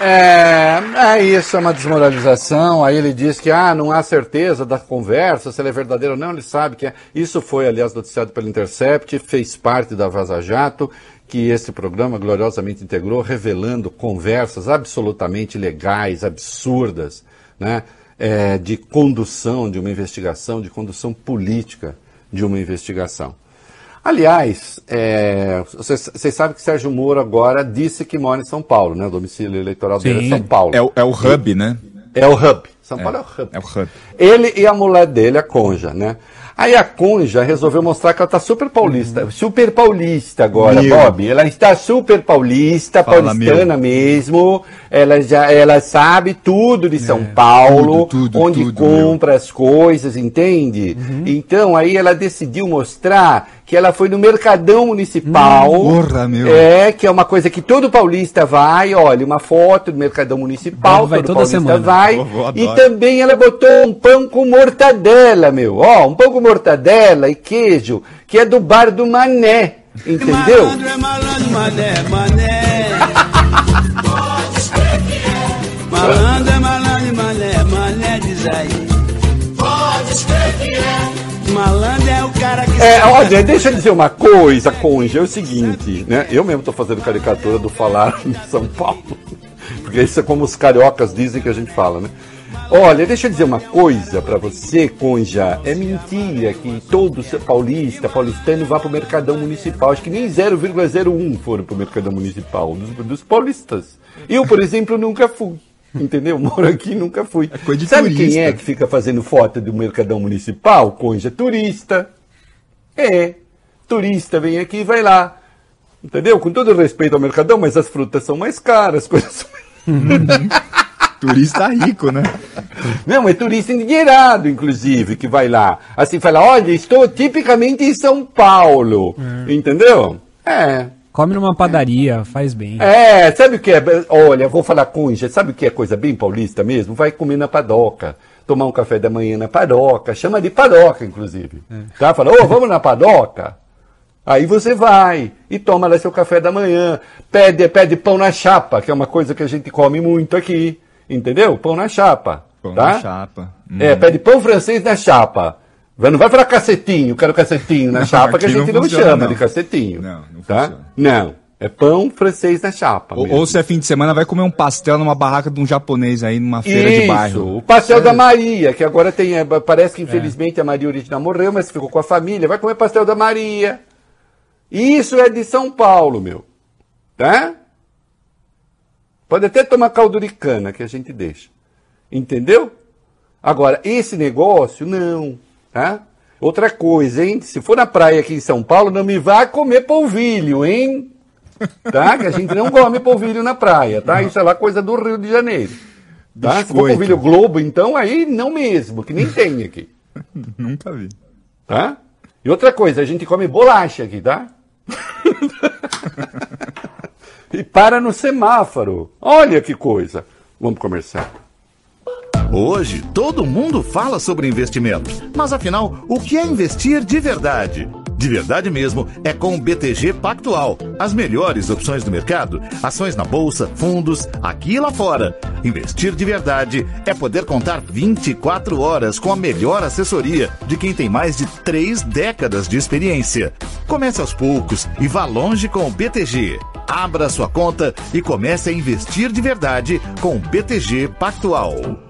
É, é isso, é uma desmoralização. Aí ele diz que ah, não há certeza da conversa, se ela é verdadeira ou não, ele sabe que é. Isso foi, aliás, noticiado pelo Intercept, fez parte da Vaza Jato, que esse programa gloriosamente integrou, revelando conversas absolutamente legais, absurdas, né? É, de condução de uma investigação, de condução política de uma investigação. Aliás, vocês é, sabem que Sérgio Moro agora disse que mora em São Paulo, né? O domicílio eleitoral Sim, dele é São Paulo. É, o, é o hub, né? É o hub. São Paulo é, é o hub. É o hub. Ele e a mulher dele, a Conja, né? Aí a Conja resolveu mostrar que ela está super paulista. Uhum. Super paulista agora, Meu. Bob. Ela está super paulista, Fala, paulistana meu. mesmo. Ela já ela sabe tudo de São é, Paulo, tudo, tudo, onde tudo, compra meu. as coisas, entende? Uhum. Então aí ela decidiu mostrar que ela foi no Mercadão Municipal. Hum, porra, meu. É, que é uma coisa que todo paulista vai, olha, uma foto do Mercadão Municipal, vai todo paulista semana. vai. e também ela botou um pão com mortadela, meu. Ó, um pão com mortadela e queijo, que é do bar do Mané. Entendeu? Malandro é malandro, mané, mané. <laughs> malandro é malandro, mané, mané, diz aí. É olha, deixa eu dizer uma coisa, Conja, é o seguinte, né? Eu mesmo tô fazendo caricatura do falar em São Paulo. <laughs> Porque isso é como os cariocas dizem que a gente fala, né? Olha, deixa eu dizer uma coisa para você, Conja. É mentira que todo paulista, paulistano vá para o Mercadão Municipal. Acho que nem 0,01 foram para o Mercadão Municipal, dos, dos paulistas. Eu, por exemplo, nunca fui. Entendeu? <laughs> Moro aqui nunca fui. É Sabe turista. quem é que fica fazendo foto do Mercadão Municipal? Conja, turista. É. Turista vem aqui e vai lá. Entendeu? Com todo respeito ao Mercadão, mas as frutas são mais caras, <laughs> coisas são... turista rico, né? Não, é turista endinheirado, inclusive, que vai lá. Assim, fala, olha, estou tipicamente em São Paulo. É. Entendeu? É. Come numa padaria, faz bem. É, sabe o que é? Olha, vou falar com sabe o que é coisa bem paulista mesmo? Vai comer na padoca, tomar um café da manhã na padoca, chama de padoca, inclusive. É. Tá? Fala, ô, oh, vamos na padoca? Aí você vai e toma lá seu café da manhã, pede, pede pão na chapa, que é uma coisa que a gente come muito aqui. Entendeu? Pão na chapa. Pão tá? na chapa. Hum. É, pede pão francês na chapa. Não vai falar cacetinho, quero cacetinho na chapa, que a gente não, não chama não. de cacetinho. Não, não tá? Funciona. Não. É pão francês na chapa. Ou, ou se é fim de semana, vai comer um pastel numa barraca de um japonês aí, numa feira Isso, de bairro. o pastel da Maria, que agora tem. é, Parece que infelizmente a Maria original morreu, mas ficou com a família. Vai comer pastel da Maria. Isso é de São Paulo, meu. Tá? Pode até tomar calduricana que a gente deixa. Entendeu? Agora, esse negócio, não. Tá? Outra coisa, hein? Se for na praia aqui em São Paulo, não me vá comer polvilho, hein? Tá? Que a gente não come polvilho na praia, tá? Isso é lá coisa do Rio de Janeiro. Tá? Se for polvilho Globo, então, aí não mesmo, que nem <laughs> tem aqui. Nunca vi. Tá? E outra coisa, a gente come bolacha aqui, tá? <laughs> e para no semáforo. Olha que coisa. Vamos comercial. Hoje, todo mundo fala sobre investimentos. Mas afinal, o que é investir de verdade? De verdade mesmo, é com o BTG Pactual. As melhores opções do mercado, ações na bolsa, fundos, aqui e lá fora. Investir de verdade é poder contar 24 horas com a melhor assessoria de quem tem mais de três décadas de experiência. Comece aos poucos e vá longe com o BTG. Abra sua conta e comece a investir de verdade com o BTG Pactual.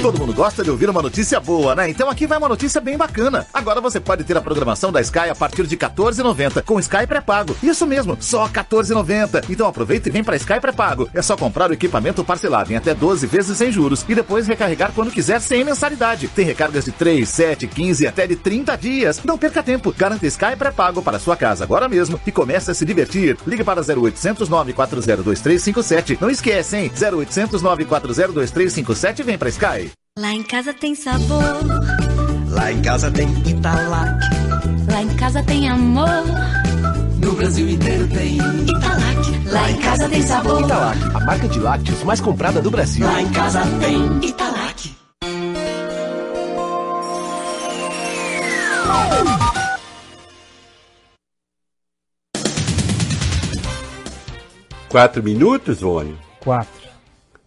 Todo mundo gosta de ouvir uma notícia boa, né? Então aqui vai uma notícia bem bacana. Agora você pode ter a programação da Sky a partir de 14,90 com Sky pré-pago. Isso mesmo, só 14,90. Então aproveita e vem para Sky pré-pago. É só comprar o equipamento parcelado em até 12 vezes sem juros e depois recarregar quando quiser sem mensalidade. Tem recargas de 3, 7, 15 e até de 30 dias. Não perca tempo. Garanta Sky pré-pago para sua casa agora mesmo e comece a se divertir. Ligue para 0800 940 2357. Não esquece, hein? 0800 940 2357 e vem para Sky. Lá em casa tem sabor, Lá em casa tem Italac. lá em casa tem amor. No Brasil inteiro tem Italac, lá em casa tem sabor. Italac, a marca de lácteos mais comprada do Brasil. Lá em casa tem Italac. Quatro minutos, Rony? Quatro.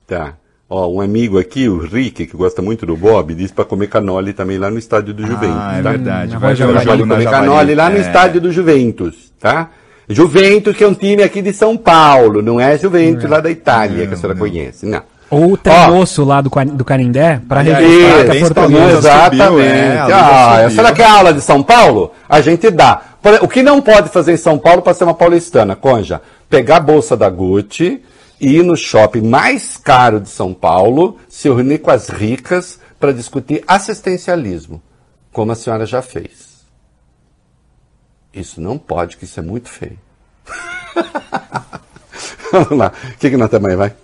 Tá. Ó, um amigo aqui, o Rick, que gosta muito do Bob, disse para comer canole também lá no estádio do Juventus. Ah, é tá? verdade. Vai jogar jogo na comer canole lá no É. estádio do Juventus, tá? Juventus, que é um time aqui de São Paulo, não é Juventus lá da Itália, que a senhora conhece, não. Ou o tremoço lá do, do Canindé, para a portuguesa. Lusa Exatamente. subiu, é, a ah, será que é aula de São Paulo? A gente dá. O que não pode fazer em São Paulo para ser uma paulistana, Conja? Pegar a bolsa da Gucci e no shopping mais caro de São Paulo, se reunir com as ricas para discutir assistencialismo, como a senhora já fez. Isso não pode, que isso é muito feio. <laughs> Vamos lá. O que, que nós aí, vai?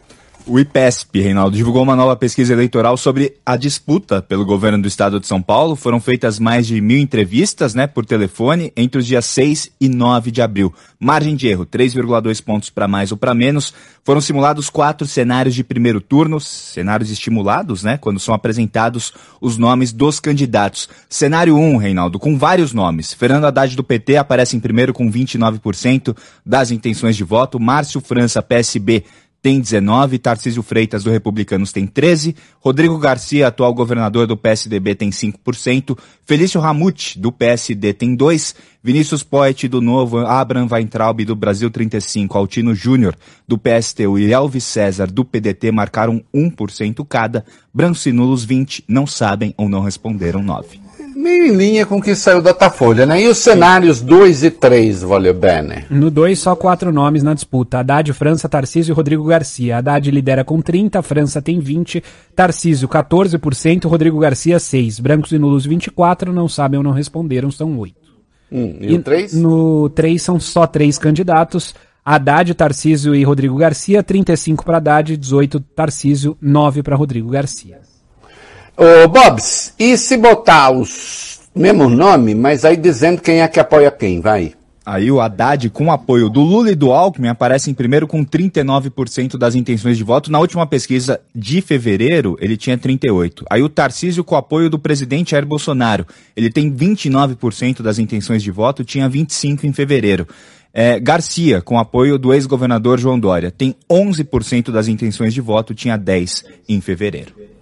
O IPESP, Reinaldo, divulgou uma nova pesquisa eleitoral sobre a disputa pelo governo do estado de São Paulo. Foram feitas mais de mil entrevistas né, por telefone entre os dias 6 e 9 de abril. Margem de erro, 3,2 pontos para mais ou para menos. Foram simulados quatro cenários de primeiro turno, cenários estimulados, né, quando são apresentados os nomes dos candidatos. Cenário 1, Reinaldo, com vários nomes. Fernando Haddad do PT aparece em primeiro com 29% das intenções de voto. Márcio França, PSB, tem 19, Tarcísio Freitas do Republicanos tem 13, Rodrigo Garcia, atual governador do PSDB, tem 5%, Felício Ramute, do PSD, tem 2%, Vinícius Poit, do Novo, Abraham Weintraub, do Brasil 35, Altino Júnior, do PSTU e Elvis César, do PDT, marcaram 1% cada, brancos e nulos 20, não sabem ou não responderam 9%. Meio em linha com o que saiu da Datafolha, né? E os cenários 2 e 3, voglio bene? No 2, só quatro nomes na disputa. Haddad, França, Tarcísio e Rodrigo Garcia. Haddad lidera com 30, França tem 20, Tarcísio 14%, Rodrigo Garcia 6. Brancos e nulos 24, não sabem ou não responderam, são 8. Hum, e, o 3? No 3 são só três candidatos. Haddad, Tarcísio e Rodrigo Garcia, 35 para Haddad, 18 Tarcísio, 9 para Rodrigo Garcia. Ô, Bobs, e se botar os mesmo nome, mas aí dizendo quem é que apoia quem, vai? Aí o Haddad, com apoio do Lula e do Alckmin, aparece em primeiro com 39% das intenções de voto. Na última pesquisa de fevereiro, ele tinha 38%. Aí o Tarcísio, com apoio do presidente Jair Bolsonaro, ele tem 29% das intenções de voto, tinha 25% em fevereiro. É, Garcia, com apoio do ex-governador João Dória, tem 11% das intenções de voto, tinha 10% em fevereiro.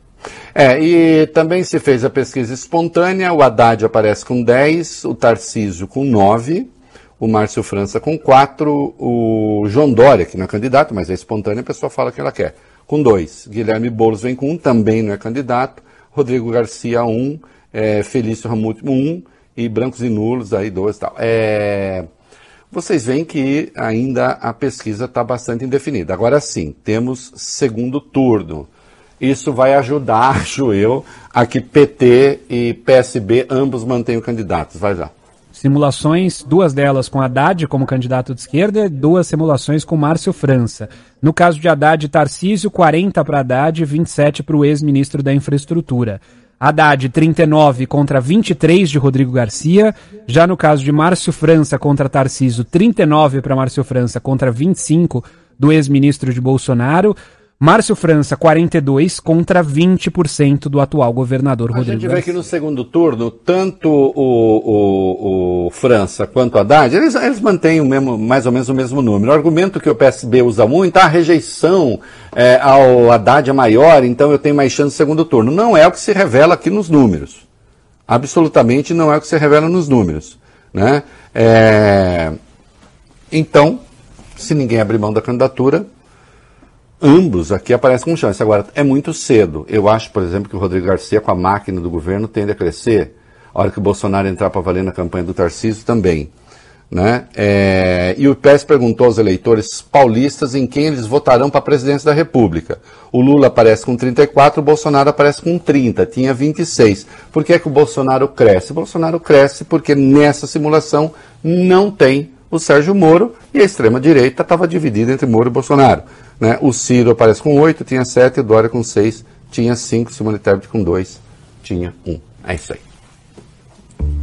É, e também se fez a pesquisa espontânea, o Haddad aparece com 10, o Tarcísio com 9, o Márcio França com quatro, o João Dória, que não é candidato, mas é espontâneo, a pessoa fala que ela quer, com dois. Guilherme Boulos vem com um, também não é candidato. Rodrigo Garcia, um. É, Felício Ramute, um. E brancos e nulos, aí dois e tal. É, vocês veem que ainda a pesquisa está bastante indefinida. Agora sim, temos segundo turno. Isso vai ajudar, <laughs> acho eu, a que PT e PSB ambos mantenham candidatos. Vai lá. Simulações, duas delas com Haddad como candidato de esquerda, duas simulações com Márcio França. No caso de Haddad e Tarcísio, 40 para Haddad e 27 para o ex-ministro da Infraestrutura. Haddad 39 contra 23 de Rodrigo Garcia. Já no caso de Márcio França contra Tarcísio, 39 para Márcio França contra 25 do ex-ministro de Bolsonaro. Márcio França, 42 contra 20% do atual governador A Rodrigo gente vê Garcia. que no segundo turno, tanto o, o, o França quanto o Haddad, eles, eles mantêm o mesmo, mais ou menos o mesmo número. O argumento que o PSB usa muito, a rejeição é, ao Haddad é maior, então eu tenho mais chance no segundo turno. Não é o que se revela aqui nos números. Absolutamente não é o que se revela nos números. Né? É, Então, se ninguém abrir mão da candidatura, ambos aqui aparecem com chance. Agora, é muito cedo. Eu acho, por exemplo, que o Rodrigo Garcia, com a máquina do governo, tende a crescer. A hora que o Bolsonaro entrar para valer na campanha do Tarcísio também. Né? É, e o PS perguntou aos eleitores paulistas em quem eles votarão para a presidência da República. O Lula aparece com 34, o Bolsonaro aparece com 30, tinha 26. Por que, é que o Bolsonaro cresce? O Bolsonaro cresce porque nessa simulação não tem o Sérgio Moro e a extrema-direita estava dividida entre Moro e Bolsonaro. Né? O Ciro aparece com 8, tinha 7, o Dória com 6, tinha 5, Simone Tebet com 2, tinha 1. É isso aí.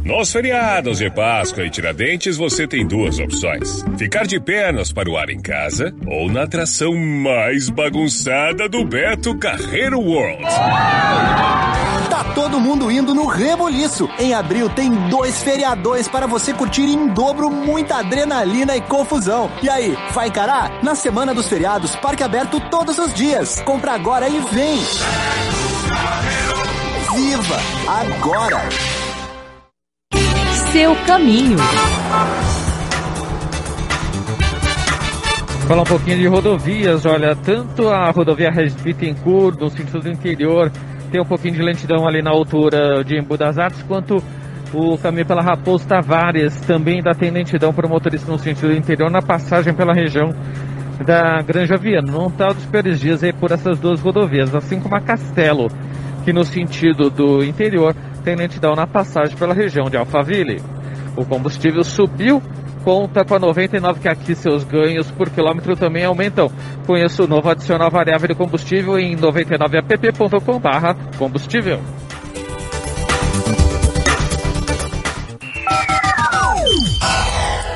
Nos feriados de Páscoa e Tiradentes você tem duas opções: ficar de pernas para o ar em casa ou na atração mais bagunçada do Beto Carreiro World. Tá todo mundo indo no Reboliço. Em abril tem dois feriadões para você curtir em dobro muita adrenalina e confusão. E aí, vai encarar? Na semana dos feriados, parque aberto todos os dias. Compra agora e vem! Viva agora! Seu caminho. Falar um pouquinho de rodovias, olha, tanto a rodovia Regis Bittencourt, no sentido do interior, tem um pouquinho de lentidão ali na altura de Embu das Artes, quanto o caminho pela Raposo Tavares também ainda tem lentidão para o motorista no sentido do interior, na passagem pela região da Granja Viana. Não está dos piores dias aí por essas duas rodovias, assim como a Castelo, que no sentido do interior tem lentidão na passagem pela região de Alphaville. O combustível subiu, conta com a 99 que aqui seus ganhos por quilômetro também aumentam. Conheça o novo adicional variável de combustível em 99app.com/barra combustível.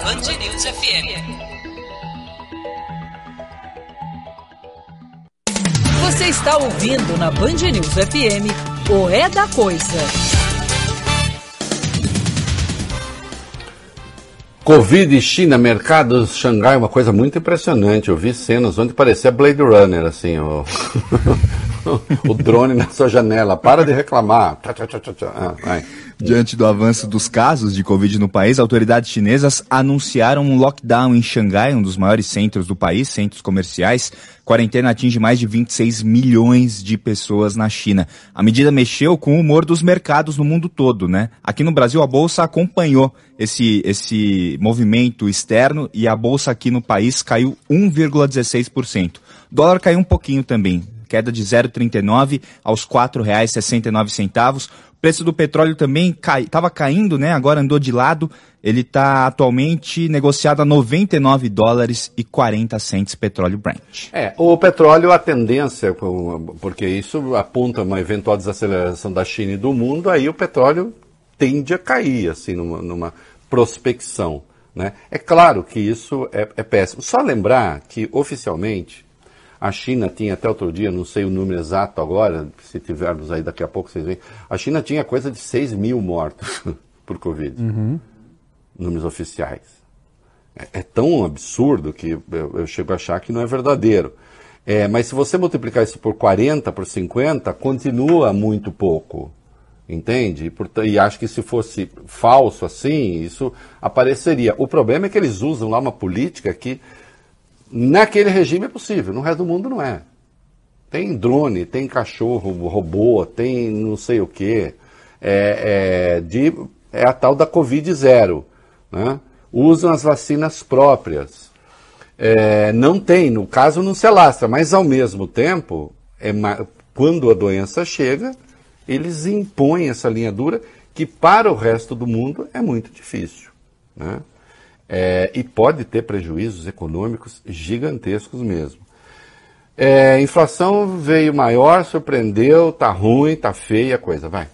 Band News FM. Você está ouvindo na Band News FM o É da Coisa. Covid, China, mercados, Xangai, uma coisa muito impressionante. Eu vi cenas onde parecia Blade Runner, assim, o, <laughs> o drone na sua janela. Para de reclamar. Ah. Diante do avanço dos casos de Covid no país, autoridades chinesas anunciaram um lockdown em Xangai, um dos maiores centros do país, centros comerciais. Quarentena atinge mais de 26 milhões de pessoas na China. A medida mexeu com o humor dos mercados no mundo todo, né? Aqui no Brasil, a Bolsa acompanhou esse, esse movimento externo e a Bolsa aqui no país caiu 1,16%. O dólar caiu um pouquinho também, queda de 0,39 aos R$ 4,69. Preço do petróleo também estava caindo, né? Agora andou de lado. Ele está atualmente negociado a 99 dólares e 40 centes petróleo Brent. É, o petróleo, a tendência, porque isso aponta uma eventual desaceleração da China e do mundo, aí o petróleo tende a cair, assim, numa, numa prospecção. Né? É claro que isso é, é péssimo. Só lembrar que, oficialmente, a China tinha até outro dia, não sei o número exato agora, se tivermos aí daqui a pouco vocês veem, a China tinha coisa de 6 mil mortos <laughs> por Covid. Uhum. Números oficiais. É, é, tão absurdo que eu, eu, chego a achar que não é verdadeiro. É, mas se você multiplicar isso por 40, por 50, continua muito pouco. Entende? E, porta- e acho que se fosse falso assim, isso apareceria. O problema é que eles usam lá uma política que naquele regime é possível, no resto do mundo não é. Tem drone, tem cachorro, robô, tem não sei o que. É, é, de, é a tal da Covid zero. Né? Usam as vacinas próprias. É, não tem, no caso não se alastra, mas ao mesmo tempo, é quando a doença chega, eles impõem essa linha dura que para o resto do mundo é muito difícil. Né? É, e pode ter prejuízos econômicos gigantescos mesmo. É, inflação veio maior, surpreendeu, tá ruim, tá feia a coisa, vai.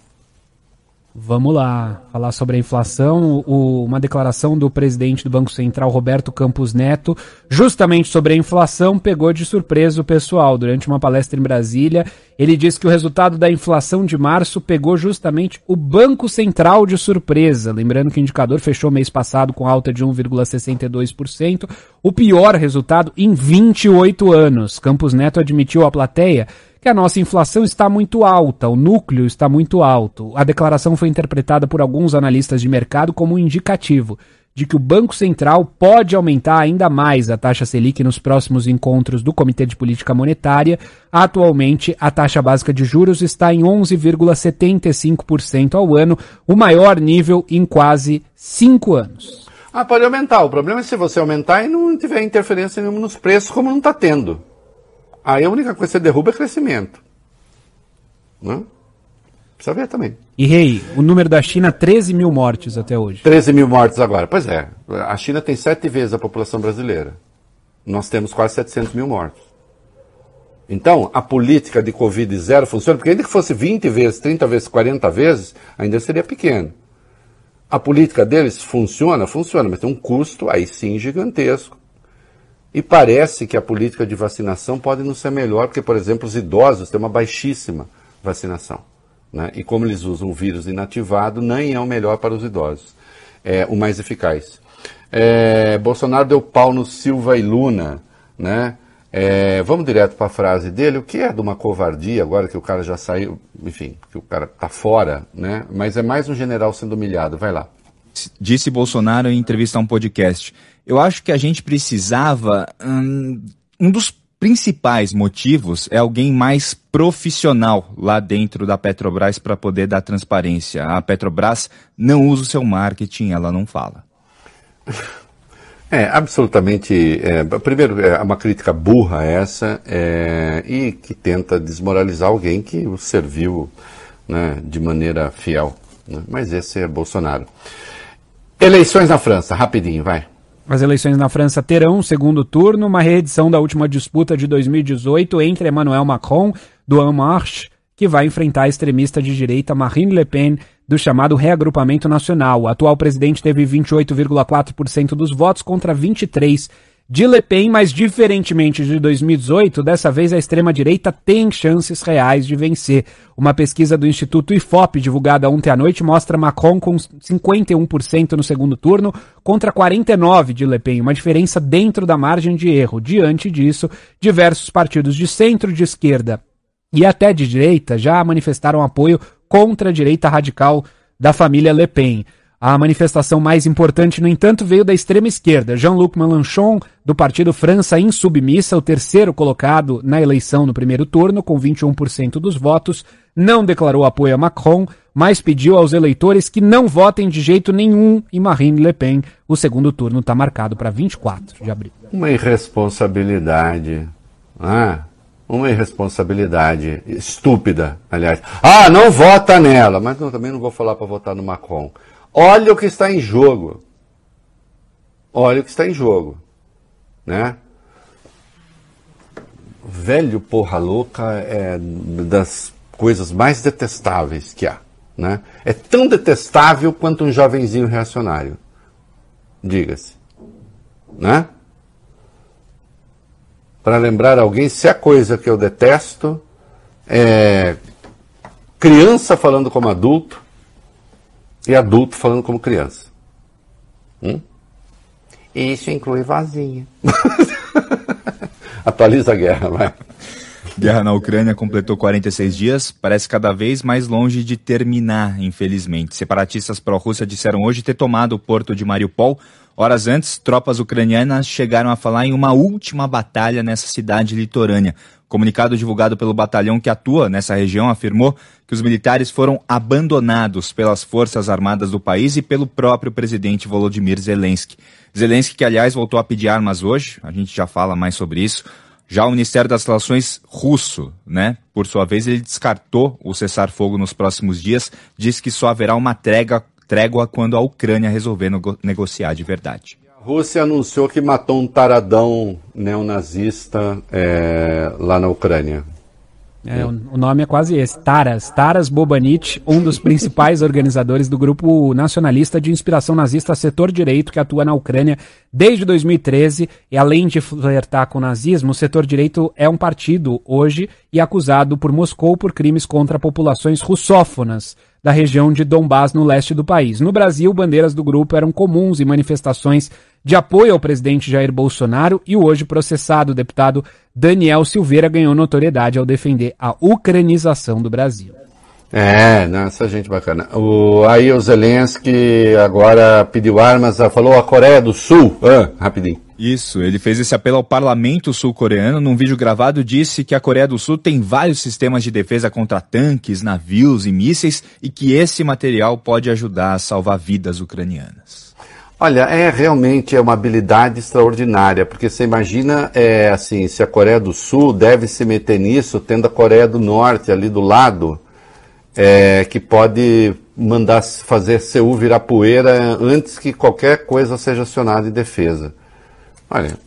Vamos lá, falar sobre a inflação. O- uma declaração do presidente do Banco Central, Roberto Campos Neto, justamente sobre a inflação, pegou de surpresa o pessoal. Durante uma palestra em Brasília, ele disse que o resultado da inflação de março pegou justamente o Banco Central de surpresa. Lembrando que o indicador fechou mês passado com alta de 1,62%, o pior resultado em 28 anos. Campos Neto admitiu à plateia que a nossa inflação está muito alta, o núcleo está muito alto. A declaração foi interpretada por alguns analistas de mercado como um indicativo de que o Banco Central pode aumentar ainda mais a taxa Selic nos próximos encontros do Comitê de Política Monetária. Atualmente, a taxa básica de juros está em 11,75% ao ano, o maior nível em quase cinco anos. Ah, pode aumentar. O problema é se você aumentar e não tiver interferência nenhuma nos preços, como não está tendo. Aí a única coisa que você derruba é crescimento. Né? Precisa ver também. E rei, o número da China, 13 mil mortes até hoje. 13 mil mortos agora. Pois é, a China tem sete vezes a população brasileira. Nós temos quase 700 mil mortos. Então, a política de Covid zero funciona, porque ainda que fosse 20 vezes, 30 vezes, 40 vezes, ainda seria pequeno. A política deles funciona? Funciona, mas tem um custo aí sim gigantesco. E parece que a política de vacinação pode não ser melhor, porque, por exemplo, os idosos têm uma baixíssima vacinação. Né? E como eles usam o vírus inativado, nem é o melhor para os idosos. É o mais eficaz. É, Bolsonaro deu pau no Silva e Luna. Né? É, vamos direto para a frase dele, o que é de uma covardia agora que o cara já saiu, enfim, que o cara está fora, né? mas é mais um general sendo humilhado. Vai lá. Disse Bolsonaro em entrevista a um podcast. Eu acho que a gente precisava. hum, um dos principais motivos é alguém mais profissional lá dentro da Petrobras para poder dar transparência. A Petrobras não usa o seu marketing, ela não fala. É, absolutamente. é, primeiro, é uma crítica burra essa é, e que tenta desmoralizar alguém que o serviu né, de maneira fiel. né? Mas esse é Bolsonaro. Eleições na França, rapidinho, vai. As eleições na França terão segundo turno, uma reedição da última disputa de 2018 entre Emmanuel Macron, do En Marche, que vai enfrentar a extremista de direita Marine Le Pen, do chamado Reagrupamento Nacional. O atual presidente teve 28,4% dos votos contra 23% de Le Pen, mas diferentemente de 2018, dessa vez a extrema-direita tem chances reais de vencer. Uma pesquisa do Instituto IFOP, divulgada ontem à noite, mostra Macron com 51% no segundo turno contra 49% de Le Pen, uma diferença dentro da margem de erro. Diante disso, diversos partidos de centro, de esquerda e até de direita já manifestaram apoio contra a direita radical da família Le Pen. A manifestação mais importante, no entanto, veio da extrema esquerda. Jean-Luc Mélenchon, do partido França Insubmissa, o terceiro colocado na eleição no primeiro turno, com 21% dos votos, não declarou apoio a Macron, mas pediu aos eleitores que não votem de jeito nenhum em Marine Le Pen. O segundo turno está marcado para 24 de abril. Uma irresponsabilidade. Ah, uma irresponsabilidade estúpida, aliás. Ah, não vota nela, mas não, também não vou falar para votar no Macron. Olha o que está em jogo. Olha o que está em jogo. Né? Velho porra louca é das coisas mais detestáveis que há. Né? É tão detestável quanto um jovenzinho reacionário. Diga-se. Né? Para lembrar alguém, se a coisa que eu detesto é criança falando como adulto e adulto falando como criança. Hum? Isso inclui vazinha. <laughs> Atualiza a guerra, vai. Guerra na Ucrânia completou 46 dias, parece cada vez mais longe de terminar, infelizmente. Separatistas pró-Rússia disseram hoje ter tomado o porto de Mariupol. Horas antes, tropas ucranianas chegaram a falar em uma última batalha nessa cidade litorânea. Comunicado divulgado pelo batalhão que atua nessa região afirmou que os militares foram abandonados pelas forças armadas do país e pelo próprio presidente Volodymyr Zelensky. Zelensky, que aliás voltou a pedir armas hoje, a gente já fala mais sobre isso. Já o Ministério das Relações russo, né, por sua vez, ele descartou o cessar-fogo nos próximos dias, diz que só haverá uma trégua, trégua quando a Ucrânia resolver nego negociar de verdade. A Rússia anunciou que matou um taradão neonazista é, lá na Ucrânia. É, o, nome é quase esse, Taras. Taras Bobanit, um dos principais <laughs> organizadores do grupo nacionalista de inspiração nazista Setor Direito, que atua na Ucrânia desde 2013. E além de flertar com o nazismo, o Setor Direito é um partido hoje e acusado por Moscou por crimes contra populações russófonas da região de Donbás, no leste do país. No Brasil, bandeiras do grupo eram comuns em manifestações de apoio ao presidente Jair Bolsonaro e o hoje processado deputado Daniel Silveira ganhou notoriedade ao defender a ucranização do Brasil. É, não, essa gente bacana. O, aí o Zelensky agora pediu armas, falou a Coreia do Sul. Ah, rapidinho. Isso, ele fez esse apelo ao parlamento sul-coreano. Num vídeo gravado, disse que a Coreia do Sul tem vários sistemas de defesa contra tanques, navios e mísseis e que esse material pode ajudar a salvar vidas ucranianas. Olha, é realmente é uma habilidade extraordinária, porque você imagina, é, assim, se a Coreia do Sul deve se meter nisso, tendo a Coreia do Norte ali do lado, é, que pode mandar fazer Seul virar poeira antes que qualquer coisa seja acionada em defesa. Olha,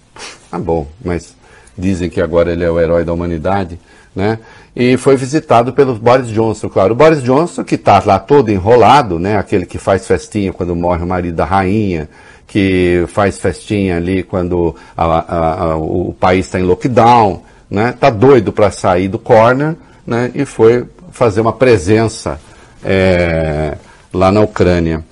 tá bom, mas dizem que agora ele é o herói da humanidade, né? E foi visitado pelo Boris Johnson, claro. O Boris Johnson, que está lá todo enrolado, né? Aquele que faz festinha quando morre o marido da rainha, que faz festinha ali quando a, a, a, o país está em lockdown, né? Tá doido para sair do corner, né? E foi fazer uma presença é, lá na Ucrânia.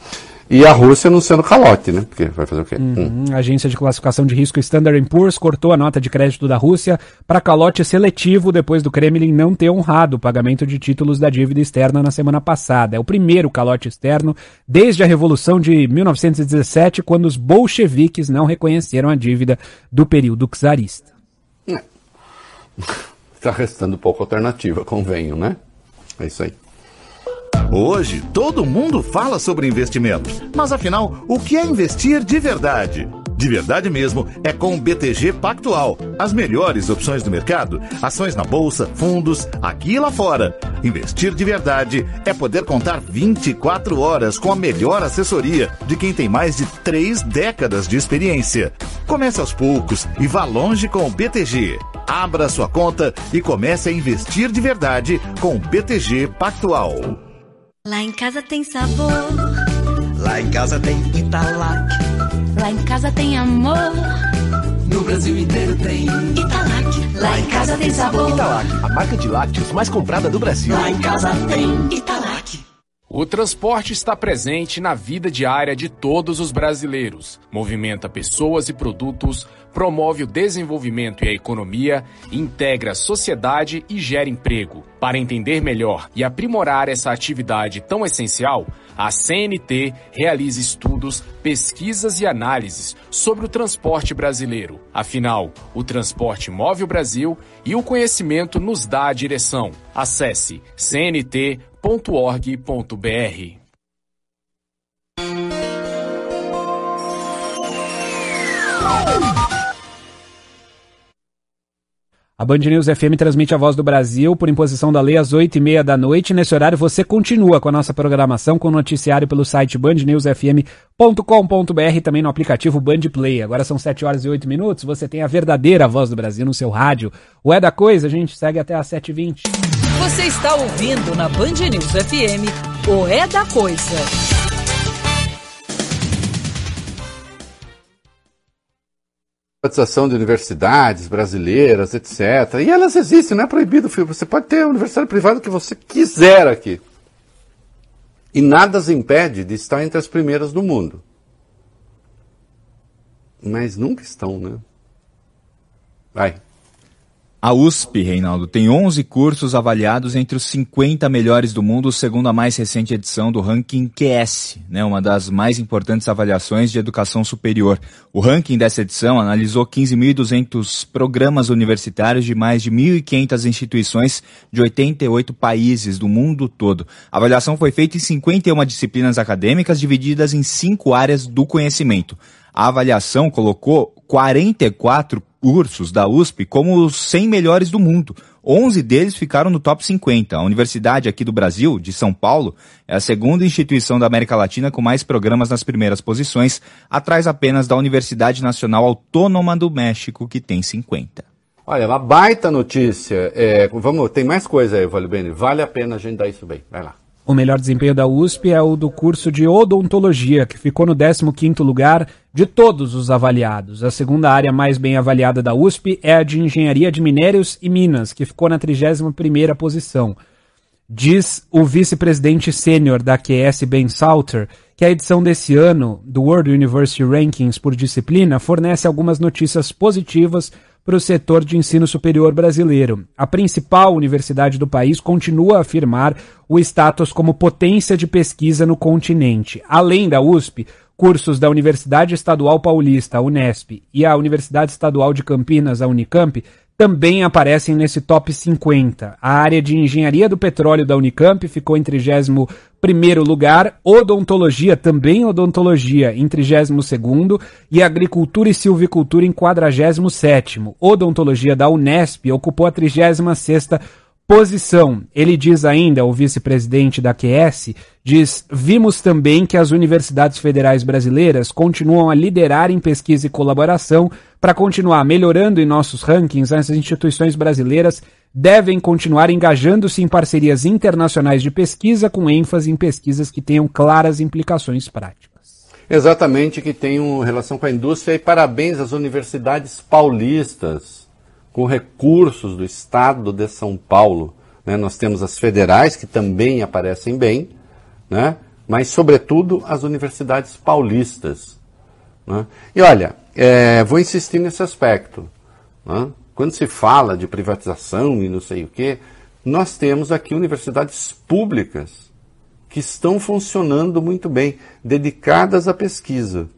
E a Rússia não sendo calote, né? Porque vai fazer o quê? Uhum. A agência de classificação de risco Standard Poor's cortou a nota de crédito da Rússia para calote seletivo depois do Kremlin não ter honrado o pagamento de títulos da dívida externa na semana passada. É o primeiro calote externo desde a Revolução de 1917, quando os bolcheviques não reconheceram a dívida do período czarista. Está <laughs> restando pouca alternativa, convenho, né? É isso aí. Hoje, todo mundo fala sobre investimento. Mas afinal, o que é investir de verdade? De verdade mesmo, é com o BTG Pactual. As melhores opções do mercado, ações na bolsa, fundos, aqui e lá fora. Investir de verdade é poder contar 24 horas com a melhor assessoria de quem tem mais de 3 décadas de experiência. Comece aos poucos e vá longe com o BTG. Abra sua conta e comece a investir de verdade com o BTG Pactual. Lá em casa tem sabor. Lá em casa tem Italac. Lá em casa tem amor. No Brasil inteiro tem Italac. Lá em casa tem sabor. Italac, a marca de lácteos mais comprada do Brasil. Lá em casa tem Italac. O transporte está presente na vida diária de todos os brasileiros. Movimenta pessoas e produtos, promove o desenvolvimento e a economia, integra a sociedade e gera emprego. Para entender melhor e aprimorar essa atividade tão essencial, a CNT realiza estudos, pesquisas e análises sobre o transporte brasileiro. Afinal, o transporte move o Brasil e o conhecimento nos dá a direção. Acesse cnt.org.br. A Band News FM transmite a voz do Brasil por imposição da lei às oito e meia da noite. Nesse horário você continua com a nossa programação com o noticiário pelo site bandnewsfm.com.br também no aplicativo Band Play. Agora são sete horas e oito minutos. Você tem a verdadeira voz do Brasil no seu rádio. O É da Coisa, a gente segue até às sete e vinte. Você está ouvindo na Band News FM o É da Coisa. Privatização de universidades brasileiras, etc. E elas existem, não é proibido, filho. Você pode ter a universidade privada que você quiser aqui. E nada as impede de estar entre as primeiras do mundo. Mas nunca estão, né? Vai. A USP, Reinaldo, tem 11 cursos avaliados entre os 50 melhores do mundo, segundo a mais recente edição do ranking QS, né, uma das mais importantes avaliações de educação superior. O ranking dessa edição analisou 15.200 programas universitários de mais de 1.500 instituições de 88 países do mundo todo. A avaliação foi feita em 51 disciplinas acadêmicas divididas em cinco áreas do conhecimento. A avaliação colocou 44 cursos da USP como os 100 melhores do mundo. 11 deles ficaram no top 50. A Universidade aqui do Brasil, de São Paulo, é a segunda instituição da América Latina com mais programas nas primeiras posições, atrás apenas da Universidade Nacional Autônoma do México, que tem 50. Olha, uma baita notícia. É, vamos, tem mais coisa aí, Vale Bene. Vale a pena a gente dar isso bem. Vai lá. O melhor desempenho da USP é o do curso de odontologia, que ficou no 15º lugar de todos os avaliados. A segunda área mais bem avaliada da USP é a de engenharia de minérios e minas, que ficou na 31ª posição. Diz o vice-presidente sênior da QS, Ben Salter, que a edição desse ano do World University Rankings por disciplina fornece algumas notícias positivas para o setor de ensino superior brasileiro. A principal universidade do país continua a afirmar o status como potência de pesquisa no continente. Além da USP, cursos da Universidade Estadual Paulista, a Unesp, e a Universidade Estadual de Campinas, a Unicamp, também aparecem nesse top 50. A área de engenharia do petróleo da Unicamp ficou em 31 lugar, odontologia, também odontologia, em 32 e agricultura e silvicultura em 47 Odontologia da Unesp ocupou a 36 posição. Ele diz ainda, o vice-presidente da QS, diz: "Vimos também que as universidades federais brasileiras continuam a liderar em pesquisa e colaboração para continuar melhorando em nossos rankings. As instituições brasileiras devem continuar engajando-se em parcerias internacionais de pesquisa com ênfase em pesquisas que tenham claras implicações práticas." Exatamente, que tenham relação com a indústria e parabéns às universidades paulistas com recursos do Estado de São Paulo. Né? Nós temos as federais, que também aparecem bem, né? mas, sobretudo, as universidades paulistas. Né? E olha, é, vou insistir nesse aspecto. Né? Quando se fala de privatização e não sei o quê, nós temos aqui universidades públicas que estão funcionando muito bem, dedicadas à pesquisa.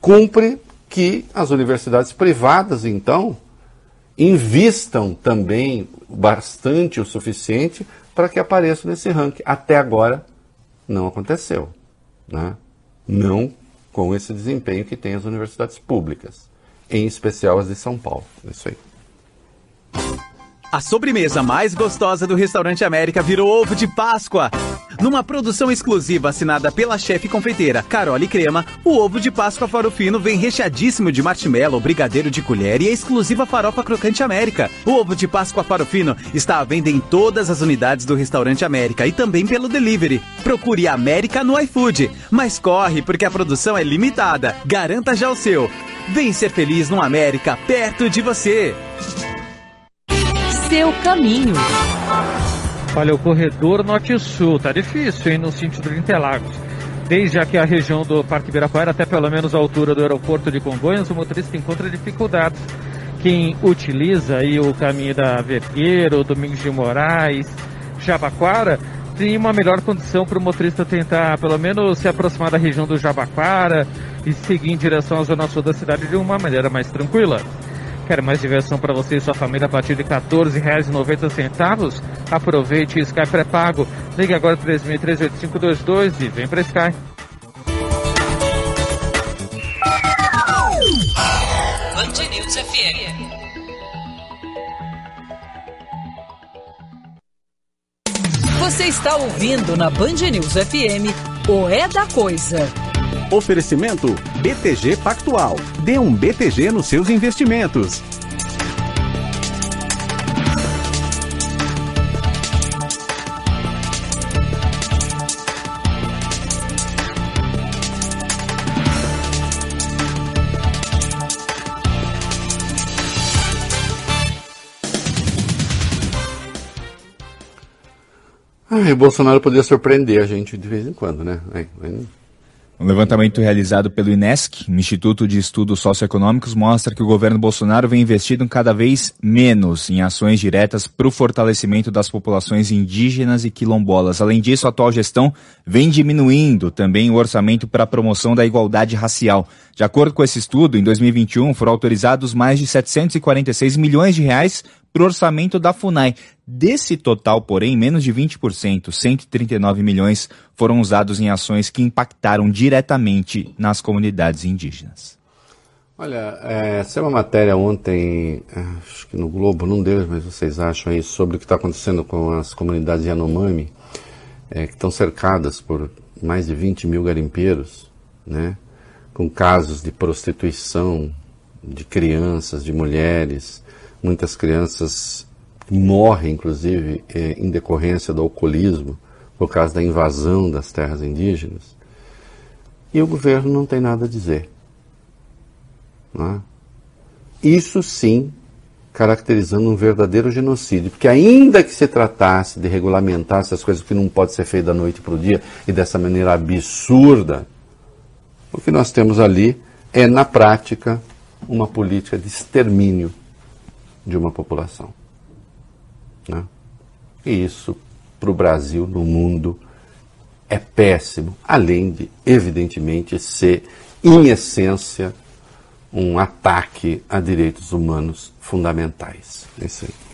Cumpre que as universidades privadas, então, invistam também bastante o suficiente para que apareçam nesse ranking. Até agora não aconteceu. Né? Não com esse desempenho que tem as universidades públicas, em especial as de São Paulo. Isso aí. A sobremesa mais gostosa do Restaurante América virou ovo de Páscoa. Numa produção exclusiva assinada pela chefe confeiteira Carole Crema, o ovo de Páscoa Farofino vem recheadíssimo de marshmallow, brigadeiro de colher e a exclusiva farofa crocante América. O ovo de Páscoa Farofino está à venda em todas as unidades do Restaurante América e também pelo delivery. Procure América no iFood. Mas corre, porque a produção é limitada. Garanta já o seu. Vem ser feliz no América, perto de você seu caminho. Olha, o corredor norte-sul tá difícil, hein, no sentido de Interlagos. Desde aqui a região do Parque Ibirapuera até pelo menos a altura do aeroporto de Congonhas, o motorista encontra dificuldades. Quem utiliza aí o caminho da Vergueiro, Domingos de Moraes, Jabaquara, tem uma melhor condição para o motorista tentar pelo menos se aproximar da região do Jabaquara e seguir em direção à zona sul da cidade de uma maneira mais tranquila. Quer mais diversão para você e sua família a partir de R$ 14,90? Aproveite Sky pré-pago. Ligue agora 3.38522 e vem para Sky. Band News FM. Você está ouvindo na Band News FM o É da Coisa. Oferecimento BTG Pactual. Dê um BTG nos seus investimentos. Ah, o Bolsonaro poderia surpreender a gente de vez em quando, né? Um levantamento realizado pelo INESC, Instituto de Estudos Socioeconômicos, mostra que o governo Bolsonaro vem investindo cada vez menos em ações diretas para o fortalecimento das populações indígenas e quilombolas. Além disso, a atual gestão vem diminuindo também o orçamento para a promoção da igualdade racial. De acordo com esse estudo, em 2021 foram autorizados mais de 746 milhões de reais para o orçamento da FUNAI. Desse total, porém, menos de 20%, 139 milhões, foram usados em ações que impactaram diretamente nas comunidades indígenas. Olha, é, saiu uma matéria ontem, é, acho que no Globo, não deu, mas vocês acham aí, sobre o que está acontecendo com as comunidades Yanomami, é, que estão cercadas por mais de 20 mil garimpeiros, né, com casos de prostituição de crianças, de mulheres, muitas crianças morrem, inclusive, é, em decorrência do alcoolismo, por causa da invasão das terras indígenas. E o governo não tem nada a dizer. É? Isso sim caracterizando um verdadeiro genocídio, porque ainda que se tratasse de regulamentar essas coisas que não pode ser feito da noite para o dia e dessa maneira absurda, o que nós temos ali é, na prática, uma política de extermínio de uma população. Né? E isso, para o Brasil, no mundo, é péssimo, além de, evidentemente, ser, em essência, um ataque a direitos humanos fundamentais. É isso aí.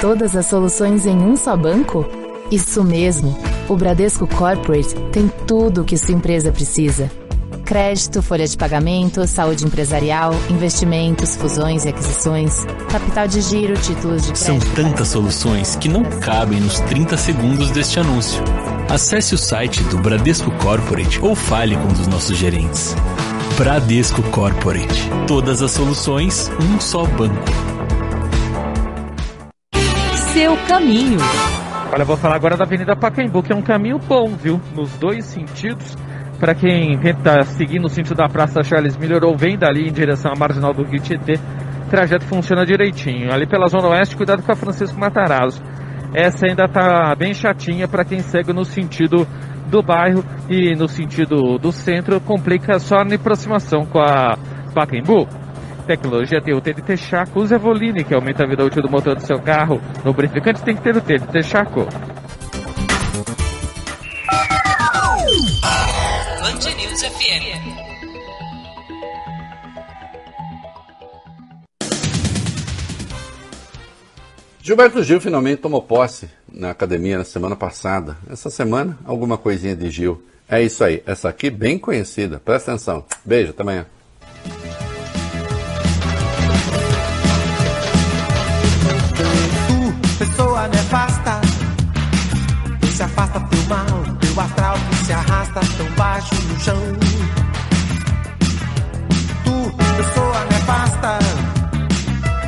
Todas as soluções em um só banco? Isso mesmo. O Bradesco Corporate tem tudo o que sua empresa precisa. Crédito, folha de pagamento, saúde empresarial, investimentos, fusões e aquisições, capital de giro, títulos de crédito. São tantas soluções que não cabem nos 30 segundos deste anúncio. Acesse o site do Bradesco Corporate ou fale com um dos nossos gerentes. Bradesco Corporate. Todas as soluções, um só banco. Seu caminho. Olha, vou falar agora da Avenida Pacaembu, que é um caminho bom, viu? Nos dois sentidos. Para quem tenta seguir no sentido da Praça Charles Miller ou vem dali em direção à Marginal do Rio Tietê, o trajeto funciona direitinho. Ali pela Zona Oeste, cuidado com a Francisco Matarazzo. Essa ainda tá bem chatinha para quem segue no sentido do bairro e no sentido do centro, complica só na aproximação com a Pacaembu. Tecnologia tem o TDT Chaco. Use a Voline, que aumenta a vida útil do motor do seu carro. No lubrificante tem que ter o TDT Chaco. Band News FM. Gilberto Gil finalmente tomou posse na academia na semana passada. Essa semana, alguma coisinha de Gil. É isso aí. Essa aqui bem conhecida. Presta atenção. Beijo, até amanhã. Pessoa nefasta que se afasta teu mal, teu astral que se arrasta tão baixo no chão. Tu, pessoa nefasta,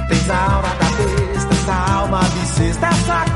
tens a aura da besta, essa alma bissexta, essa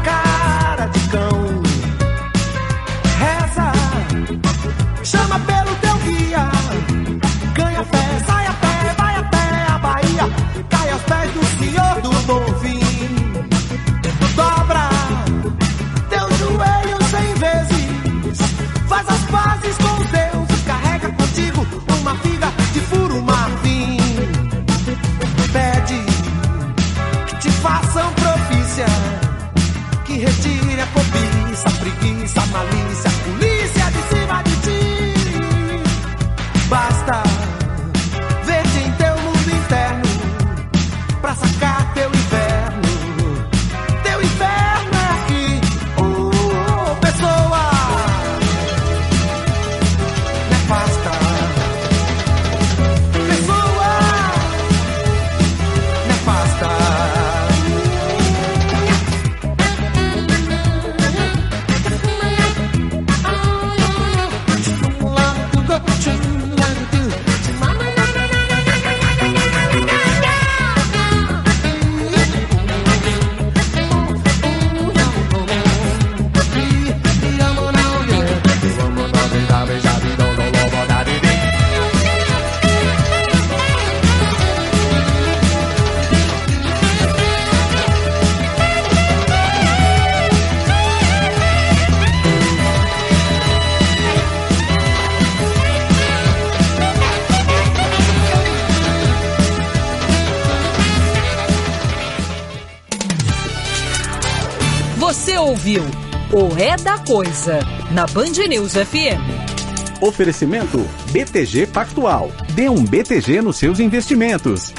ouviu o É da Coisa na Band News FM. Oferecimento BTG Pactual. Dê um BTG nos seus investimentos.